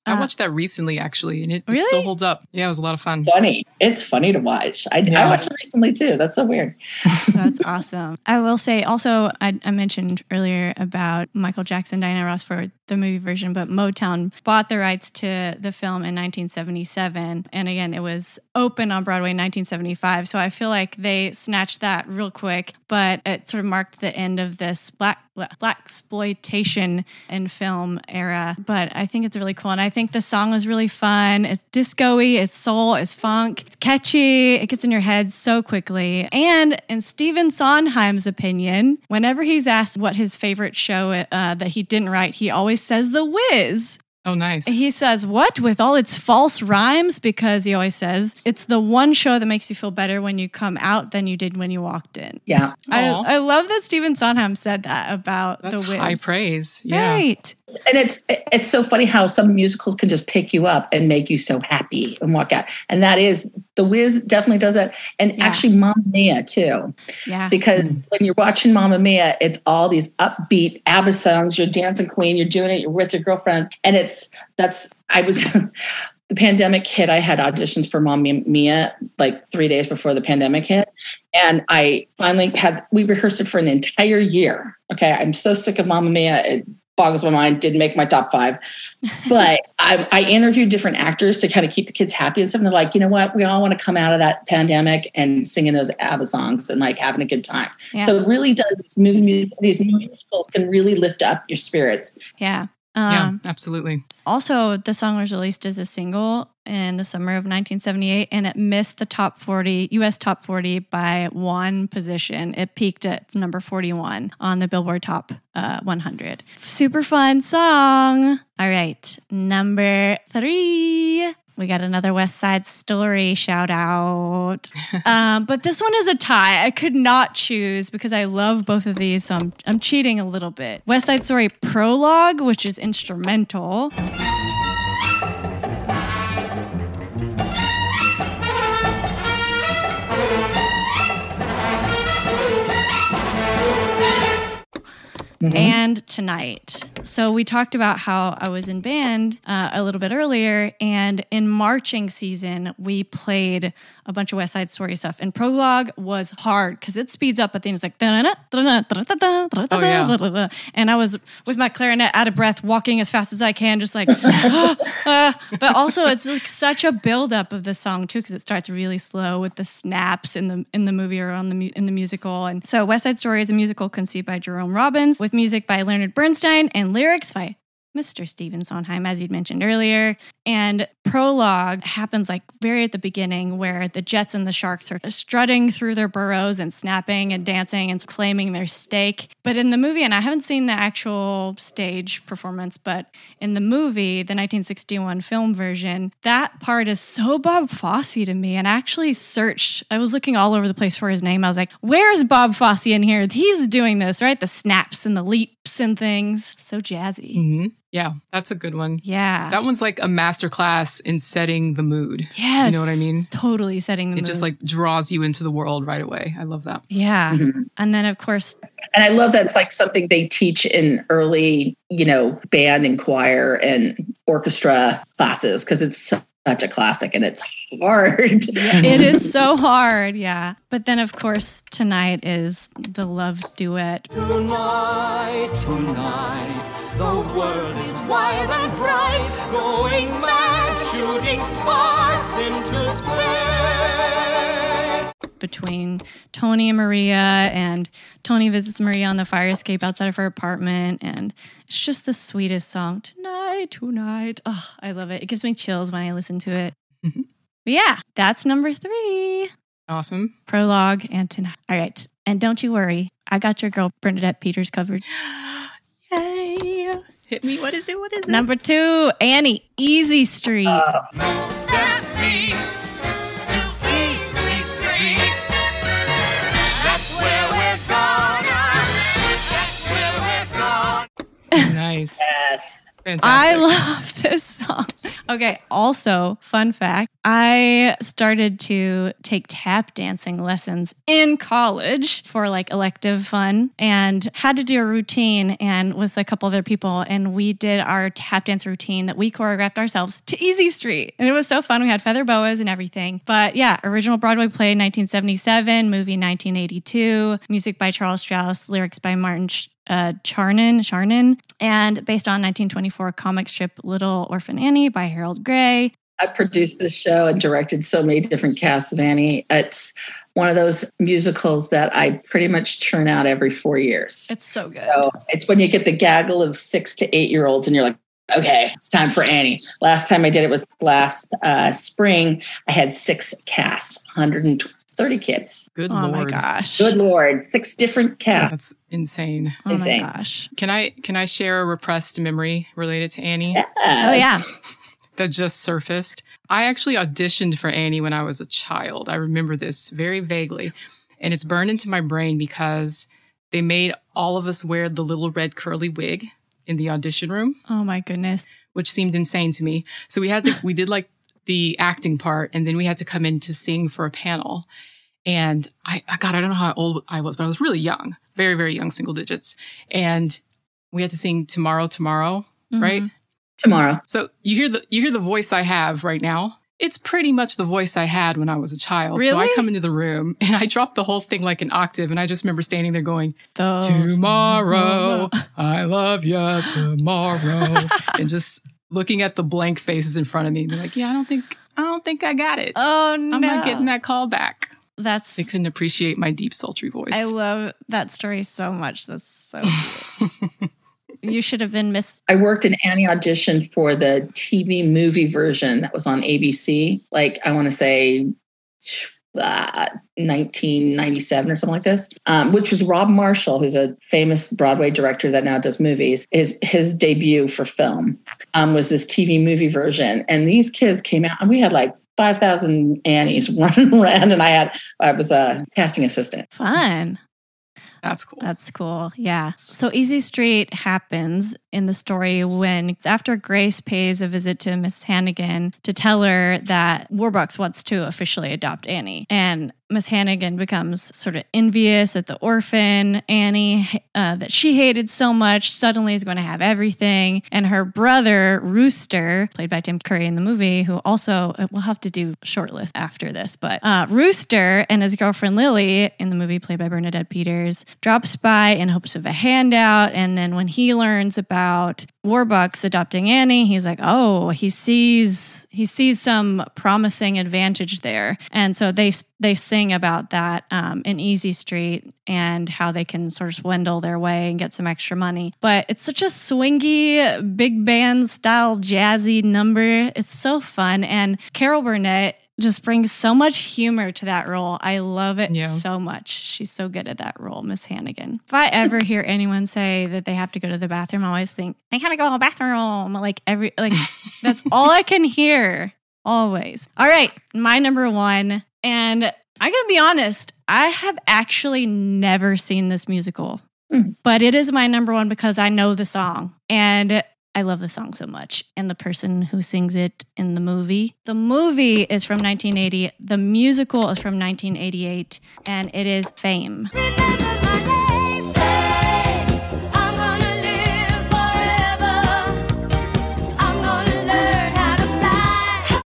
I Uh, watched that recently, actually, and it, it still holds up. Yeah, it was a lot of fun. funny it's funny to watch i, I watched it recently too that's so weird That's awesome. I will say also, I, I mentioned earlier about Michael Jackson, Diana Ross for the movie version, but Motown bought the rights to the film in 1977. And again, it was open on Broadway in 1975. So I feel like they snatched that real quick, but it sort of marked the end of this black black exploitation in film era. But I think it's really cool. And I think the song was really fun. It's disco-y, it's soul, it's funk, it's catchy, it gets in your head so quickly. And in Stephen Sondheim's opinion, whenever he's asked what his favorite show uh, that he didn't write, he always says The Wiz. Oh, nice. He says, What? With all its false rhymes? Because he always says, It's the one show that makes you feel better when you come out than you did when you walked in. yeah I, I love that Stephen Sondheim said that about That's The Wiz. high praise. Yeah. Right. And it's it's so funny how some musicals can just pick you up and make you so happy and walk out and that is the wiz definitely does that and Yeah. actually Mamma Mia too Yeah. because mm. when you're watching Mamma Mia, it's all these upbeat ABBA songs. You're dancing queen. You're doing it. You're with your girlfriends, and it's that's I was. The pandemic hit. I had auditions for Mamma Mia like three days before the pandemic hit, and I finally had. We rehearsed it for an entire year. Okay, I'm so sick of Mamma Mia. It boggles my mind. Didn't make my top five, but I, I interviewed different actors to kind of keep the kids happy and stuff. And they're like, you know what? We all want to come out of that pandemic and singing those ABBA songs and like having a good time. Yeah. So it really does. These movie these musicals can really lift up your spirits. Yeah. Yeah, Um, absolutely. Also, the song was released as a single in the summer of 1978 and it missed the top 40, US top 40 by one position. It peaked at number 41 on the Billboard Top uh, 100. Super fun song. All right, number three. We got another West Side Story shout out. um, but this one is a tie. I could not choose because I love both of these, so I'm, I'm cheating a little bit. West Side Story Prologue, which is instrumental. And tonight. So we talked about how I was in band uh, a little bit earlier, and in marching season we played a bunch of West Side Story stuff. And prologue was hard because it speeds up at the end. It's like Oh, yeah. and I was with my clarinet out of breath, walking as fast as I can, just like. uh, but also, it's like such a buildup of the song too, because it starts really slow with the snaps in the in the movie or on the mu- in the musical. And so, West Side Story is a musical conceived by Jerome Robbins with music by Leonard Bernstein and lyrics by Mr. Stephen Sondheim, as you'd mentioned earlier. And prologue happens like very at the beginning where the Jets and the Sharks are strutting through their burrows and snapping and dancing and claiming their stake. But in the movie, and I haven't seen the actual stage performance, but in the movie, the 1961 film version, that part is so Bob Fosse to me. And I actually searched, I was looking all over the place for his name. I was like, where's Bob Fosse in here? He's doing this, right? The snaps and the leaps and things. So jazzy. hmm Yeah, that's a good one. Yeah. That one's like a masterclass in setting the mood. yes. You know what I mean? Totally setting the It mood. just like draws you into the world right away. I love that. yeah. Mhm. And then of course, And I love that it's like something they teach in early, you know, band and choir and orchestra classes because it's such a classic and it's hard. it is so hard. Yeah. But then of course, tonight is the love duet. Tonight, tonight, the world is wild and bright, going mad, shooting sparks into space. Between Tony and Maria, and Tony visits Maria on the fire escape outside of her apartment, and it's just the sweetest song. Tonight, tonight. Oh, I love it. It gives me chills when I listen to it. Mhm. But yeah, that's number three. Awesome. Prologue and tonight. All right. And don't you worry, I got your girl Bernadette Peters covered. Yay. Hit me. What is it? What is it? Number two, Annie, Easy Street. That nice. yes. Fantastic. I love this song. Okay, also, fun fact I started to take tap dancing lessons in college for like elective fun and had to do a routine and with a couple other people. And we did our tap dance routine that we choreographed ourselves to Easy Street. And it was so fun. We had feather boas and everything. But yeah, original Broadway play 1977, movie 1982, music by Charles Strouse, lyrics by Martin Sh- uh, Charnin, Charnin, and based on 1924 comic strip Little Orphan Annie by Harold Gray. I produced this show and directed so many different casts of Annie. It's one of those musicals that I pretty much churn out every four years. It's so good. So it's when you get the gaggle of six to eight year olds and you're like, okay, it's time for Annie. Last time I did it was last uh, spring. I had six casts, 130 kids. Good oh lord. my gosh. Good Lord, six different casts. That's insane. Oh my insane. gosh. Can I can I share a repressed memory related to Annie Oh yeah. that just surfaced? I actually auditioned for Annie when I was a child. I remember this very vaguely. And it's burned into my brain because they made all of us wear the little red curly wig in the audition room, Oh my goodness. which seemed insane to me. So we had to we did like the acting part and then we had to come in to sing for a panel. And I, I God, I don't know how old I was, but I was really young, very, very young, single digits. And we had to sing Tomorrow, Tomorrow, mm-hmm. right? Tomorrow. So you hear the you hear the voice I have right now. It's pretty much the voice I had when I was a child. So I come into the room and I drop the whole thing like an octave, and I just remember standing there going, Those- "Tomorrow, I love you tomorrow," and just looking at the blank faces in front of me, and be like, "Yeah, I don't think I don't think I got it. Oh no. I'm not getting that call back." That's They couldn't appreciate my deep, sultry voice. I love that story so much. That's so cute. you should have been Miss I worked in Annie audition for the TV movie version that was on ABC. Like I want to say uh, 1997 or something like this, um, which was Rob Marshall, who's a famous Broadway director that now does movies. His his debut for film um, was this TV movie version, and these kids came out, and we had like 5,000 Annies running around, and I had I was a casting assistant. fun. That's cool. That's cool. Yeah. So Easy Street happens in the story when after Grace pays a visit to Miss Hannigan to tell her that Warbucks wants to officially adopt Annie. And Miss Hannigan becomes sort of envious at the orphan Annie uh, that she hated so much, suddenly is going to have everything. And her brother, Rooster, played by Tim Curry in the movie, who also, uh, we'll have to do short list after this, but uh, Rooster and his girlfriend Lily in the movie, played by Bernadette Peters, drops by in hopes of a handout. And then when he learns about Warbucks adopting Annie, he's like, oh, he sees he sees some promising advantage there, and so they they sing about that um, in Easy Street and how they can sort of swindle their way and get some extra money. But it's such a swingy, big band style, jazzy number. It's so fun, and Carol Burnett just brings so much humor to that role. I love it Yeah. so much. She's so good at that role, Miss Hannigan. If I ever hear anyone say that they have to go to the bathroom, I always think, I gotta go to the bathroom. Like every like that's all I can hear. Always. All right, my number one. And I gotta be honest, I have actually never seen this musical. Mm. But it is my number one because I know the song. And I love the song so much and the person who sings it in the movie. The movie is from 1980, the musical is from 1988, and it is Fame. Remember my name, babe. I'm gonna live forever. I'm gonna learn how to fly.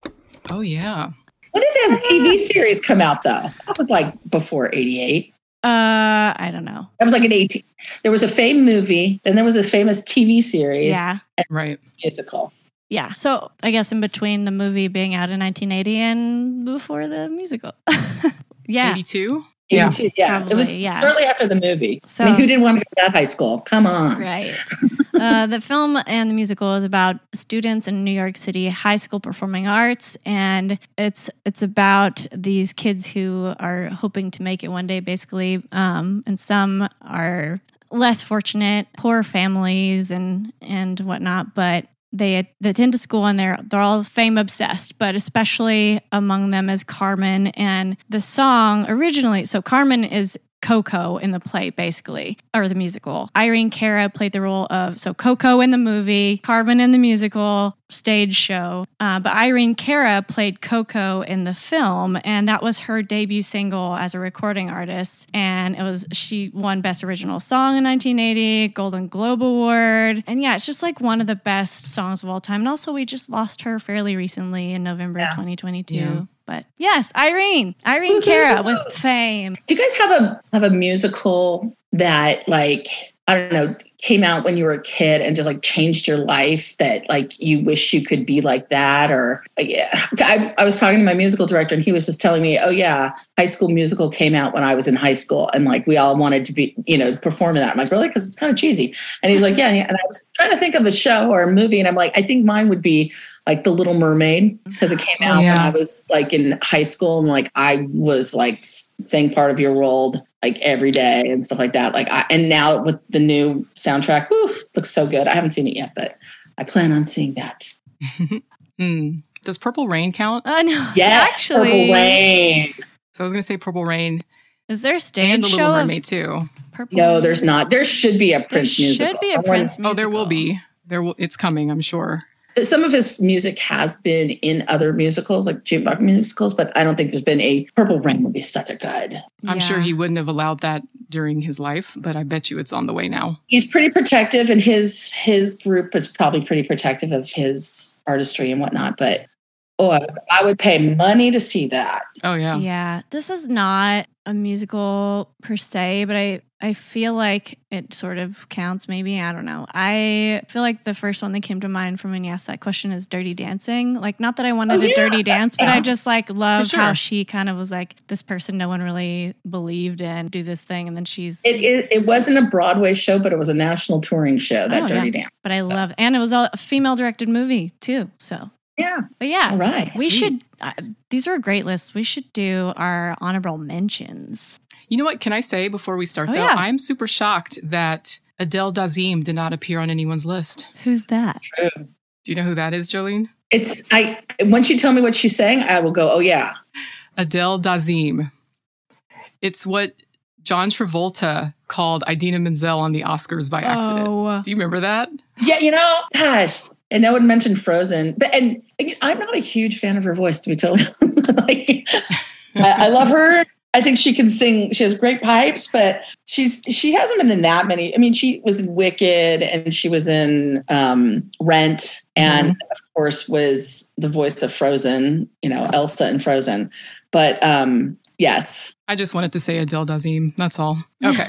Oh yeah. When did that TV series come out though? That was like before 88. Uh, I don't know. That was like an 18. There was a fame movie, then there was a famous TV series Yeah. Right. musical. Yeah. So I guess in between the movie being out in 1980 and before the musical. yeah. 82? Yeah. 82, yeah. it was yeah. shortly after the movie. So- I mean, who didn't want to go to that high school? Come on. Right. uh, the film and the musical is about students in New York City high school performing arts, and it's it's about these kids who are hoping to make it one day, basically. Um, and some are less fortunate, poor families, and and whatnot, but. They, attend to school and they're they're all fame obsessed, but especially among them is Carmen. And the song originally, so Carmen is Coco in the play, basically, or the musical. Irene Cara played the role of, so Coco in the movie, Carmen in the musical, stage show. Uh, but Irene Cara played Coco in the film, and that was her debut single as a recording artist. And it was, she won Best Original Song in 1980, Golden Globe Award. And yeah, it's just like one of the best songs of all time. And also, we just lost her fairly recently in November 2022. Yeah. But yes, Irene, Irene Cara with fame. Do you guys have a have a musical that like I don't know came out when you were a kid and just like changed your life that like you wish you could be like that or yeah I, I was talking to my musical director and he was just telling me oh yeah high school musical came out when I was in high school and like we all wanted to be you know perform in that I'm like really because it's kind of cheesy and he's like yeah and I was trying to think of a show or a movie and I'm like I think mine would be like The Little Mermaid because it came oh, out when yeah. I was like in high school and like I was like saying part of your world like every day and stuff like that. Like I, and now with the new soundtrack, whew, looks so good. I haven't seen it yet, but I plan on seeing that. Hmm. Does Purple Rain count? Oh no! Yes, actually, Purple Rain. So I was going to say Purple Rain is there a and stage The show Little of Mermaid too. Purple? No, Rain? there's not. There should be a There Prince musical. should be a I wonder- Prince. Musical. Oh, there will be. There will. It's coming. I'm sure. Some of his music has been in other musicals, like jukebox musicals, but I don't think there's been a Purple Rain would be such a good. I'm sure he wouldn't have allowed that during his life, but I bet you it's on the way now. He's pretty protective, and his his group is probably pretty protective of his artistry and whatnot. But oh, I, would- pay money to see that. Oh yeah. Yeah, this is not a musical per se, but I I feel like it sort of counts. Maybe I don't know. I feel like the first one that came to mind from when you asked that question is Dirty Dancing. Like, not that I wanted Oh, a yeah, dirty dance, but I just like love sure. how she kind of was like this person no one really believed in do this thing, and then she's. It, it it wasn't a Broadway show, but it was a national touring show. That Oh, Dirty yeah. Dance. but I love, and it was all a female directed movie too. So, Yeah. but yeah, All right. we sweet. should. Uh, these are a great list. We should do our honorable mentions. You know what? Can I say before we start Oh, though? yeah. I'm super shocked that Adele Dazeem did not appear on anyone's list. Who's that? Do you know who that is, Jolene? It's I once you tell me what she's saying, I will go. Oh yeah. Adele Dazeem. It's what John Travolta called Idina Menzel on the Oscars by accident. Oh. Do you remember that? Yeah, you know, gosh. And no one mentioned Frozen, but and again, I'm not a huge fan of her voice, to be totally like, I, I love her. I think she can sing. She has great pipes, but she's she hasn't been in that many. I mean, she was in Wicked, and she was in um, Rent, and of course was the voice of Frozen. You know, Elsa in Frozen. But um, yes, I just wanted to say Adele Dazeem. That's all. Okay.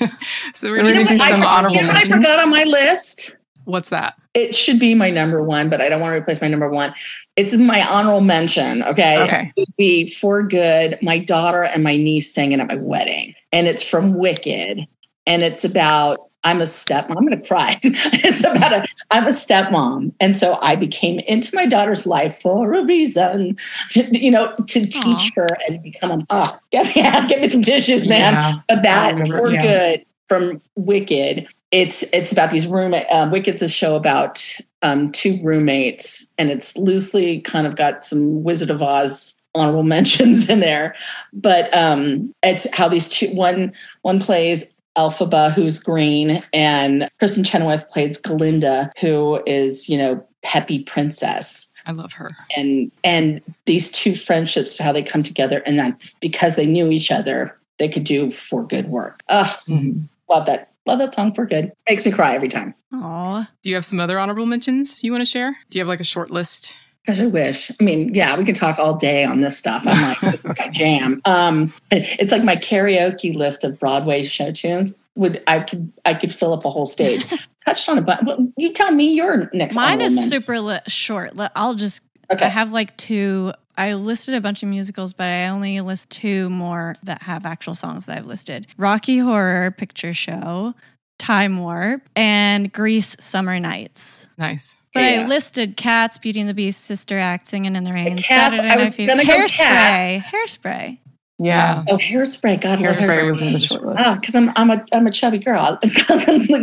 so we're going to do I, some honorable you know I forgot on my list. What's that? It should be my number one, but I don't want to replace my number one. It's my honorable mention. Okay. Okay. It would be for good. My daughter and my niece sang it at my wedding. And it's from Wicked. And it's about I'm a stepmom. I'm gonna cry. it's about a I'm a stepmom. And so I became into my daughter's life for a reason. to- you know, to teach Aw. her and become a oh, get me, get me some tissues, man Yeah. but that remember, for yeah. good from Wicked. It's it's about these roommate. Um, Wicked's a show about um, two roommates, and it's loosely kind of got some Wizard of Oz honorable mentions in there. But um, it's how these two one one plays Elphaba, who's green, and Kristin Chenoweth plays Glinda, who is, you know, peppy princess. I love her. And and these two friendships, how they come together, and then because they knew each other, they could do for good work. Ugh, Mhm. love that. Love that song for good. Makes me cry every time. Aw. Do you have some other honorable mentions you want to share? Do you have like a short list? Gosh, I wish. I mean, yeah, we can talk all day on this stuff. I'm like, this is my jam. Um, it's like my karaoke list of Broadway show tunes. Would I could I could fill up a whole stage. Touched on a bunch. Well, you tell me your next. Mine is super li- short. I'll just. Okay. I have like two. I listed a bunch of musicals, but I only list two more that have actual songs that I've listed: Rocky Horror Picture Show, Time Warp, and Grease Summer Nights. Nice. But Yeah. I listed Cats, Beauty and the Beast, Sister Act, Singing in the Rain, Cats, Saturday I Night was Fever, gonna go Hairspray, Hairspray. Yeah. Oh, hairspray! God, Hairspray was in the short list. Oh, because I'm I'm a I'm a chubby girl.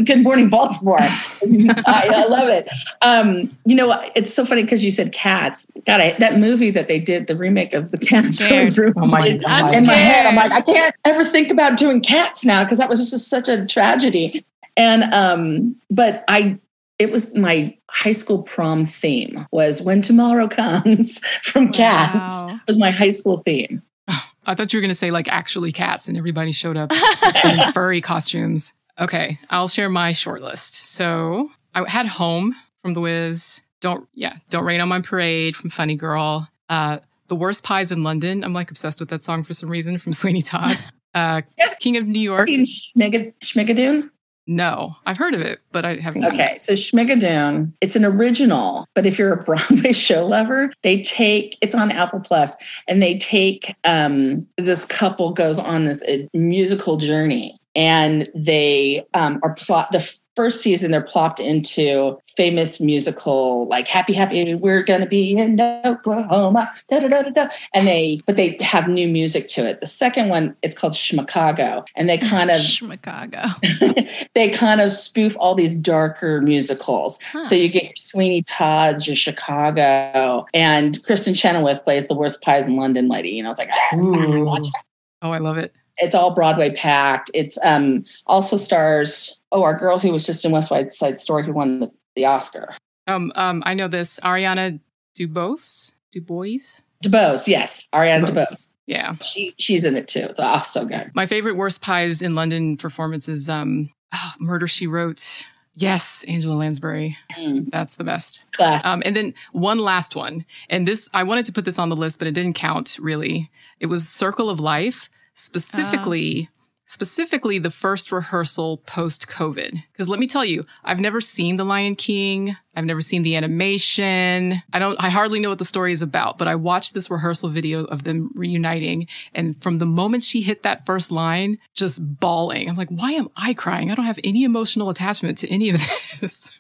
Good morning, Baltimore. I, I love it. Um, you know, it's so funny because you said cats. God, I, that movie that they did, the remake of the Cats, Oh my God. in my head. I'm like, I can't ever think about doing cats now because that was just such a tragedy. And um, but I it was my high school prom theme was when tomorrow comes from cats Wow. was my high school theme. I thought you were going to say like actually cats and everybody showed up in furry costumes. Okay, I'll share my short list. So I had Home from The Wiz. Don't, yeah, Don't Rain on My Parade from Funny Girl. Uh, the Worst Pies in London. I'm like obsessed with that song for some reason from Sweeney Todd. Uh, Yes. King of New York. Seen Schmigadoon? No, I've heard of it, but I haven't seen it. Okay, so Schmigadoon, it's an original, but if you're a Broadway show lover, they take it's on Apple Plus, and they take um, this couple goes on this uh, musical journey, and they um, are plot the first season they're plopped into famous musical like Happy Happy We're Gonna Be in Oklahoma, da da da and they but they have new music to it. The second one it's called Schmicago, and they kind of Chicago. they kind of spoof all these darker musicals. Huh. So you get your Sweeney Todd's, your Chicago, and Kristin Chenoweth plays the worst pies in London lady. You know, it's like ah, Ooh. watch that. Oh, I love it. It's all Broadway packed. It's um also stars oh our girl who was just in West Side Story who won the, the Oscar. Um, um, I know this. Ariana DuBose. DuBois. DeBose, yes, Ariana DeBose. DeBose. Yeah. She she's in it too. It's oh, so good. My favorite worst pies in London performance is um, oh, Murder She Wrote. Yes, Angela Lansbury. Mm, That's the best. class. Um, and then one last one, and this I wanted to put this on the list, but it didn't count really. It was Circle of Life, specifically, specifically the first rehearsal post COVID. Because let me tell you, I've never seen The Lion King. I've never seen the animation. I don't. I hardly know what the story is about. But I watched this rehearsal video of them reuniting, and from the moment she hit that first line, just bawling. I'm like, why am I crying? I don't have any emotional attachment to any of this.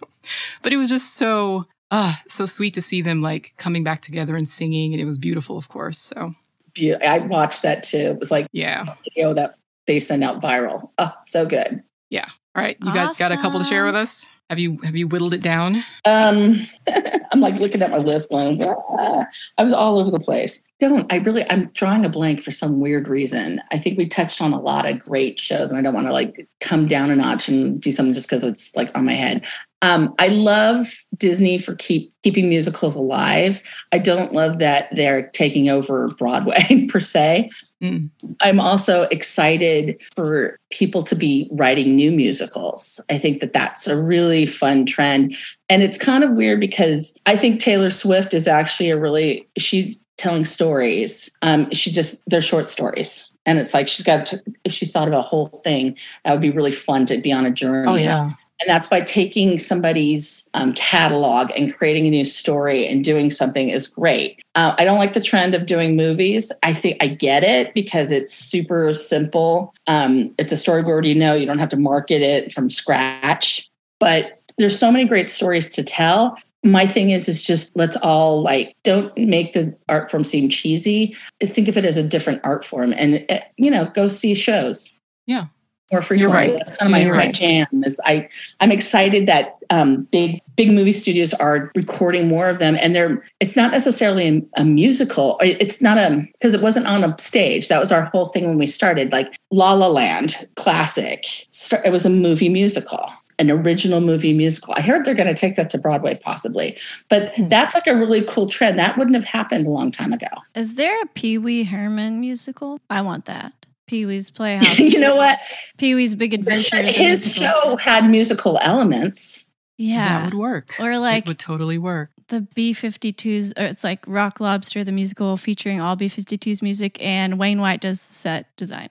but it was just so ah so sweet to see them like coming back together and singing and it was beautiful of course so I watched that too. It was like yeah video that they send out viral. Oh, so good. All right you got got a couple to share with us have you have you whittled it down Um, I'm like looking at my list, going, "Ah." I was all over the place. Don't I really? I'm drawing a blank for some weird reason. I think we touched on a lot of great shows, and I don't want to like come down a notch and do something just because it's like on my head. Um, I love Disney for keep keeping musicals alive. I don't love that they're taking over Broadway per se. Mm. I'm also excited for people to be writing new musicals. I think that that's a really fun trend. And it's kind of weird because I think Taylor Swift is actually a really, she's telling stories. Um, she just, they're short stories. And it's like she's got to, if she thought of a whole thing, that would be really fun to be on a journey. Oh yeah. And that's why taking somebody's um, catalog and creating a new story and doing something is great. Uh, I don't like the trend of doing movies. I think I get it because it's super simple. Um, it's a story we already know. You don't have to market it from scratch. But there's so many great stories to tell. My thing is, is just let's all like don't make the art form seem cheesy. Think of it as a different art form, and uh, you know, go see shows. More frequently. right. That's kind of my, Yeah, you're my right. jam. Is I I'm excited that um, big big movie studios are recording more of them, and they're it's not necessarily a, a musical. It's not a because it wasn't on a stage. That was our whole thing when we started. Like La La Land, classic. Star- It was a movie musical. An original movie musical. I heard they're going to take that to Broadway, possibly, but Hmm. that's like a really cool trend. That wouldn't have happened a long time ago. Is there a Pee Wee Herman musical? I want that. Pee Wee's Playhouse. you know what? Pee Wee's Big Adventure. His show had musical elements. Yeah. That would work. Or like it would totally work. the B 52s, or it's like Rock Lobster, the musical featuring all B 52s music, and Wayne White does the set design.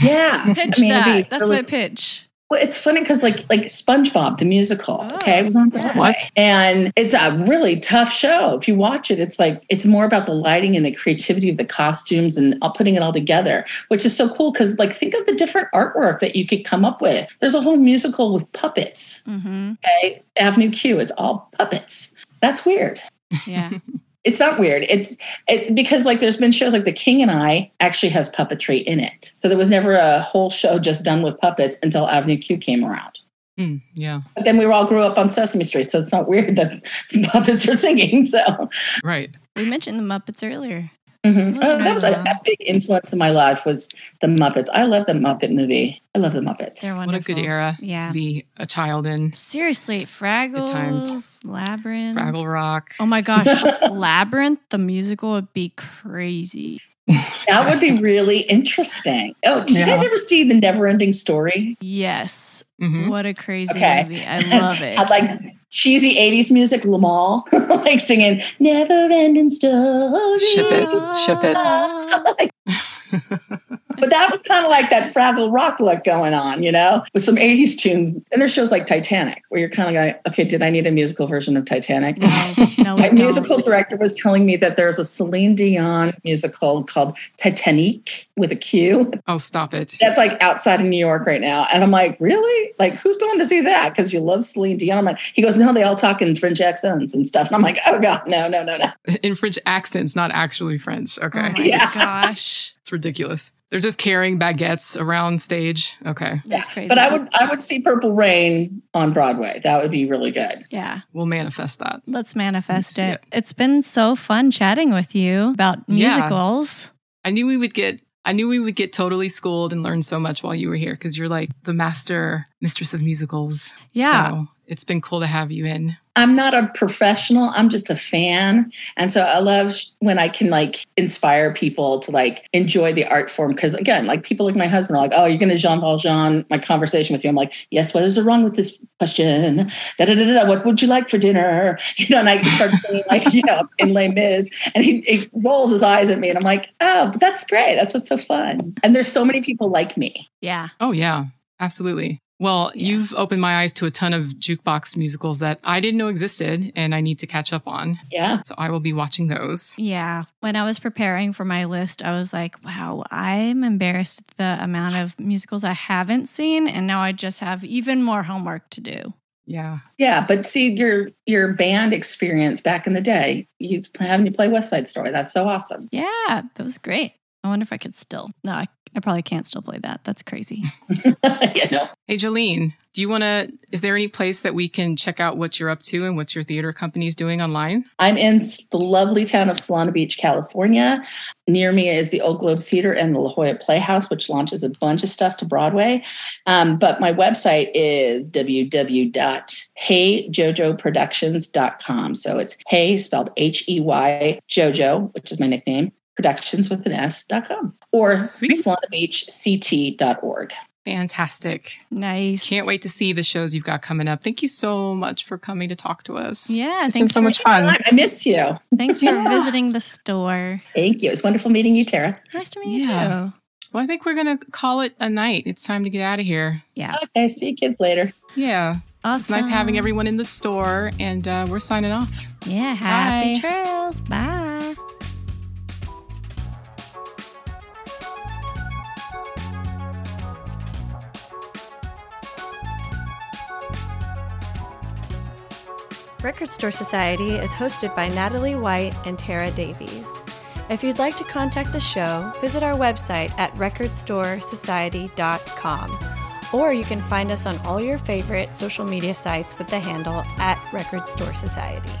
Yeah, pitch I mean, that. be That's really- my pitch. Well, it's funny because like like SpongeBob the musical, Oh, okay, was on yeah. Broadway. What? and it's a really tough show. If you watch it, it's like it's more about the lighting and the creativity of the costumes and putting it all together, which is so cool. Because like think of the different artwork that you could come up with. There's a whole musical with puppets. hmm Okay, Avenue Q, it's all puppets. That's weird. Yeah. It's not weird. It's it's because like there's been shows like The King and I actually has puppetry in it. So there was never a whole show just done with puppets until Avenue Q came around. Hmm, yeah. But then we all grew up on Sesame Street, so it's not weird that puppets are singing. So Right. we mentioned the Muppets earlier. Mhm. Oh, that was a, a big influence in my life was the Muppets. I love the Muppet movie. I love the Muppets. They're What a good era Yeah. to be a child in. Seriously, Fraggles, times. Labyrinth. Fraggle Rock. Oh my gosh, Labyrinth, the musical would be crazy. That would be really interesting. Oh, did you guys ever see the Never Ending Story? Yes. Mhm. What a crazy Okay. movie. I love it. I'd like cheesy 80s music, Limahl, like singing Never Ending Story. Ship it. Ship it. But that was kind of like that Fraggle Rock look going on, you know, with some 80s tunes. And there's shows like Titanic, where you're kind of like, okay, did I need a musical version of Titanic? No, no, My don't. musical director was telling me that there's a Celine Dion musical called Titanic with a Q. Oh, stop it. That's like outside of New York right now. And I'm like, really? Like, who's going to see that? Because you love Celine Dion. I'm like, he goes, no, they all talk in French accents and stuff. And I'm like, oh God, no, no, no, no. In French accents, not actually French. Okay. Oh my Yeah. gosh. It's ridiculous. They're just carrying baguettes around stage. Okay. That's crazy. But I would I would see Purple Rain on Broadway. That would be really good. Yeah. We'll manifest that. Let's manifest see it. it. It's been so fun chatting with you about Yeah. musicals. I knew we would get I knew we would get totally schooled and learn so much while you were here because you're like the master mistress of musicals. Yeah. So it's been cool to have you in. I'm not a professional. I'm just a fan. And so I love when I can like inspire people to like enjoy the art form. Cause again, like people like my husband are like, oh, you're going to Jean Valjean my conversation with you. I'm like, yes, what is wrong with this question? Da, da, da, da, what would you like for dinner? You know, and I start singing like, you know, in Les Mis. And he, he rolls his eyes at me and I'm like, oh, but that's great. That's what's so fun. And there's so many people like me. Yeah. Oh yeah, absolutely. Well, Yeah. you've opened my eyes to a ton of jukebox musicals that I didn't know existed and I need to catch up on. Yeah. So I will be watching those. Yeah. When I was preparing for my list, I was like, wow, I'm embarrassed at the amount of musicals I haven't seen. And now I just have even more homework to do. Yeah. Yeah, but see your your band experience back in the day. You having you play West Side Story. That's so awesome. Yeah. That was great. I wonder if I could still. No, I, I probably can't still play that. That's crazy. you know. Hey, Jolene, do you want to? Is there any place that we can check out what you're up to and what your theater company is doing online? I'm in the lovely town of Solana Beach, California. Near me is the Old Globe Theater and the La Jolla Playhouse, which launches a bunch of stuff to Broadway. Um, but my website is www.heyjojoproductions.com. So it's hey spelled H E Y Jojo, which is my nickname, productions with an S.com, or Sweet. solanabeachct.org. Fantastic. Nice. Can't wait to see the shows you've got coming up. Thank you so much for coming to talk to us. Yeah. It's been Thanks so much fun. I miss you. Thanks for visiting the store. Thank you. It's wonderful meeting you, Tara. Nice to meet Yeah. you. Well, I think we're going to call it a night. It's time to get out of here. Yeah. Okay, see you kids later. Yeah. Awesome. It's nice having everyone in the store, and uh, we're signing off. Yeah. Happy Bye. trails. Bye. Record Store Society is hosted by Natalie White and Tara Davies. If you'd like to contact the show, visit our website at recordstoresociety.com Or you can find us on all your favorite social media sites with the handle at Record Store Society.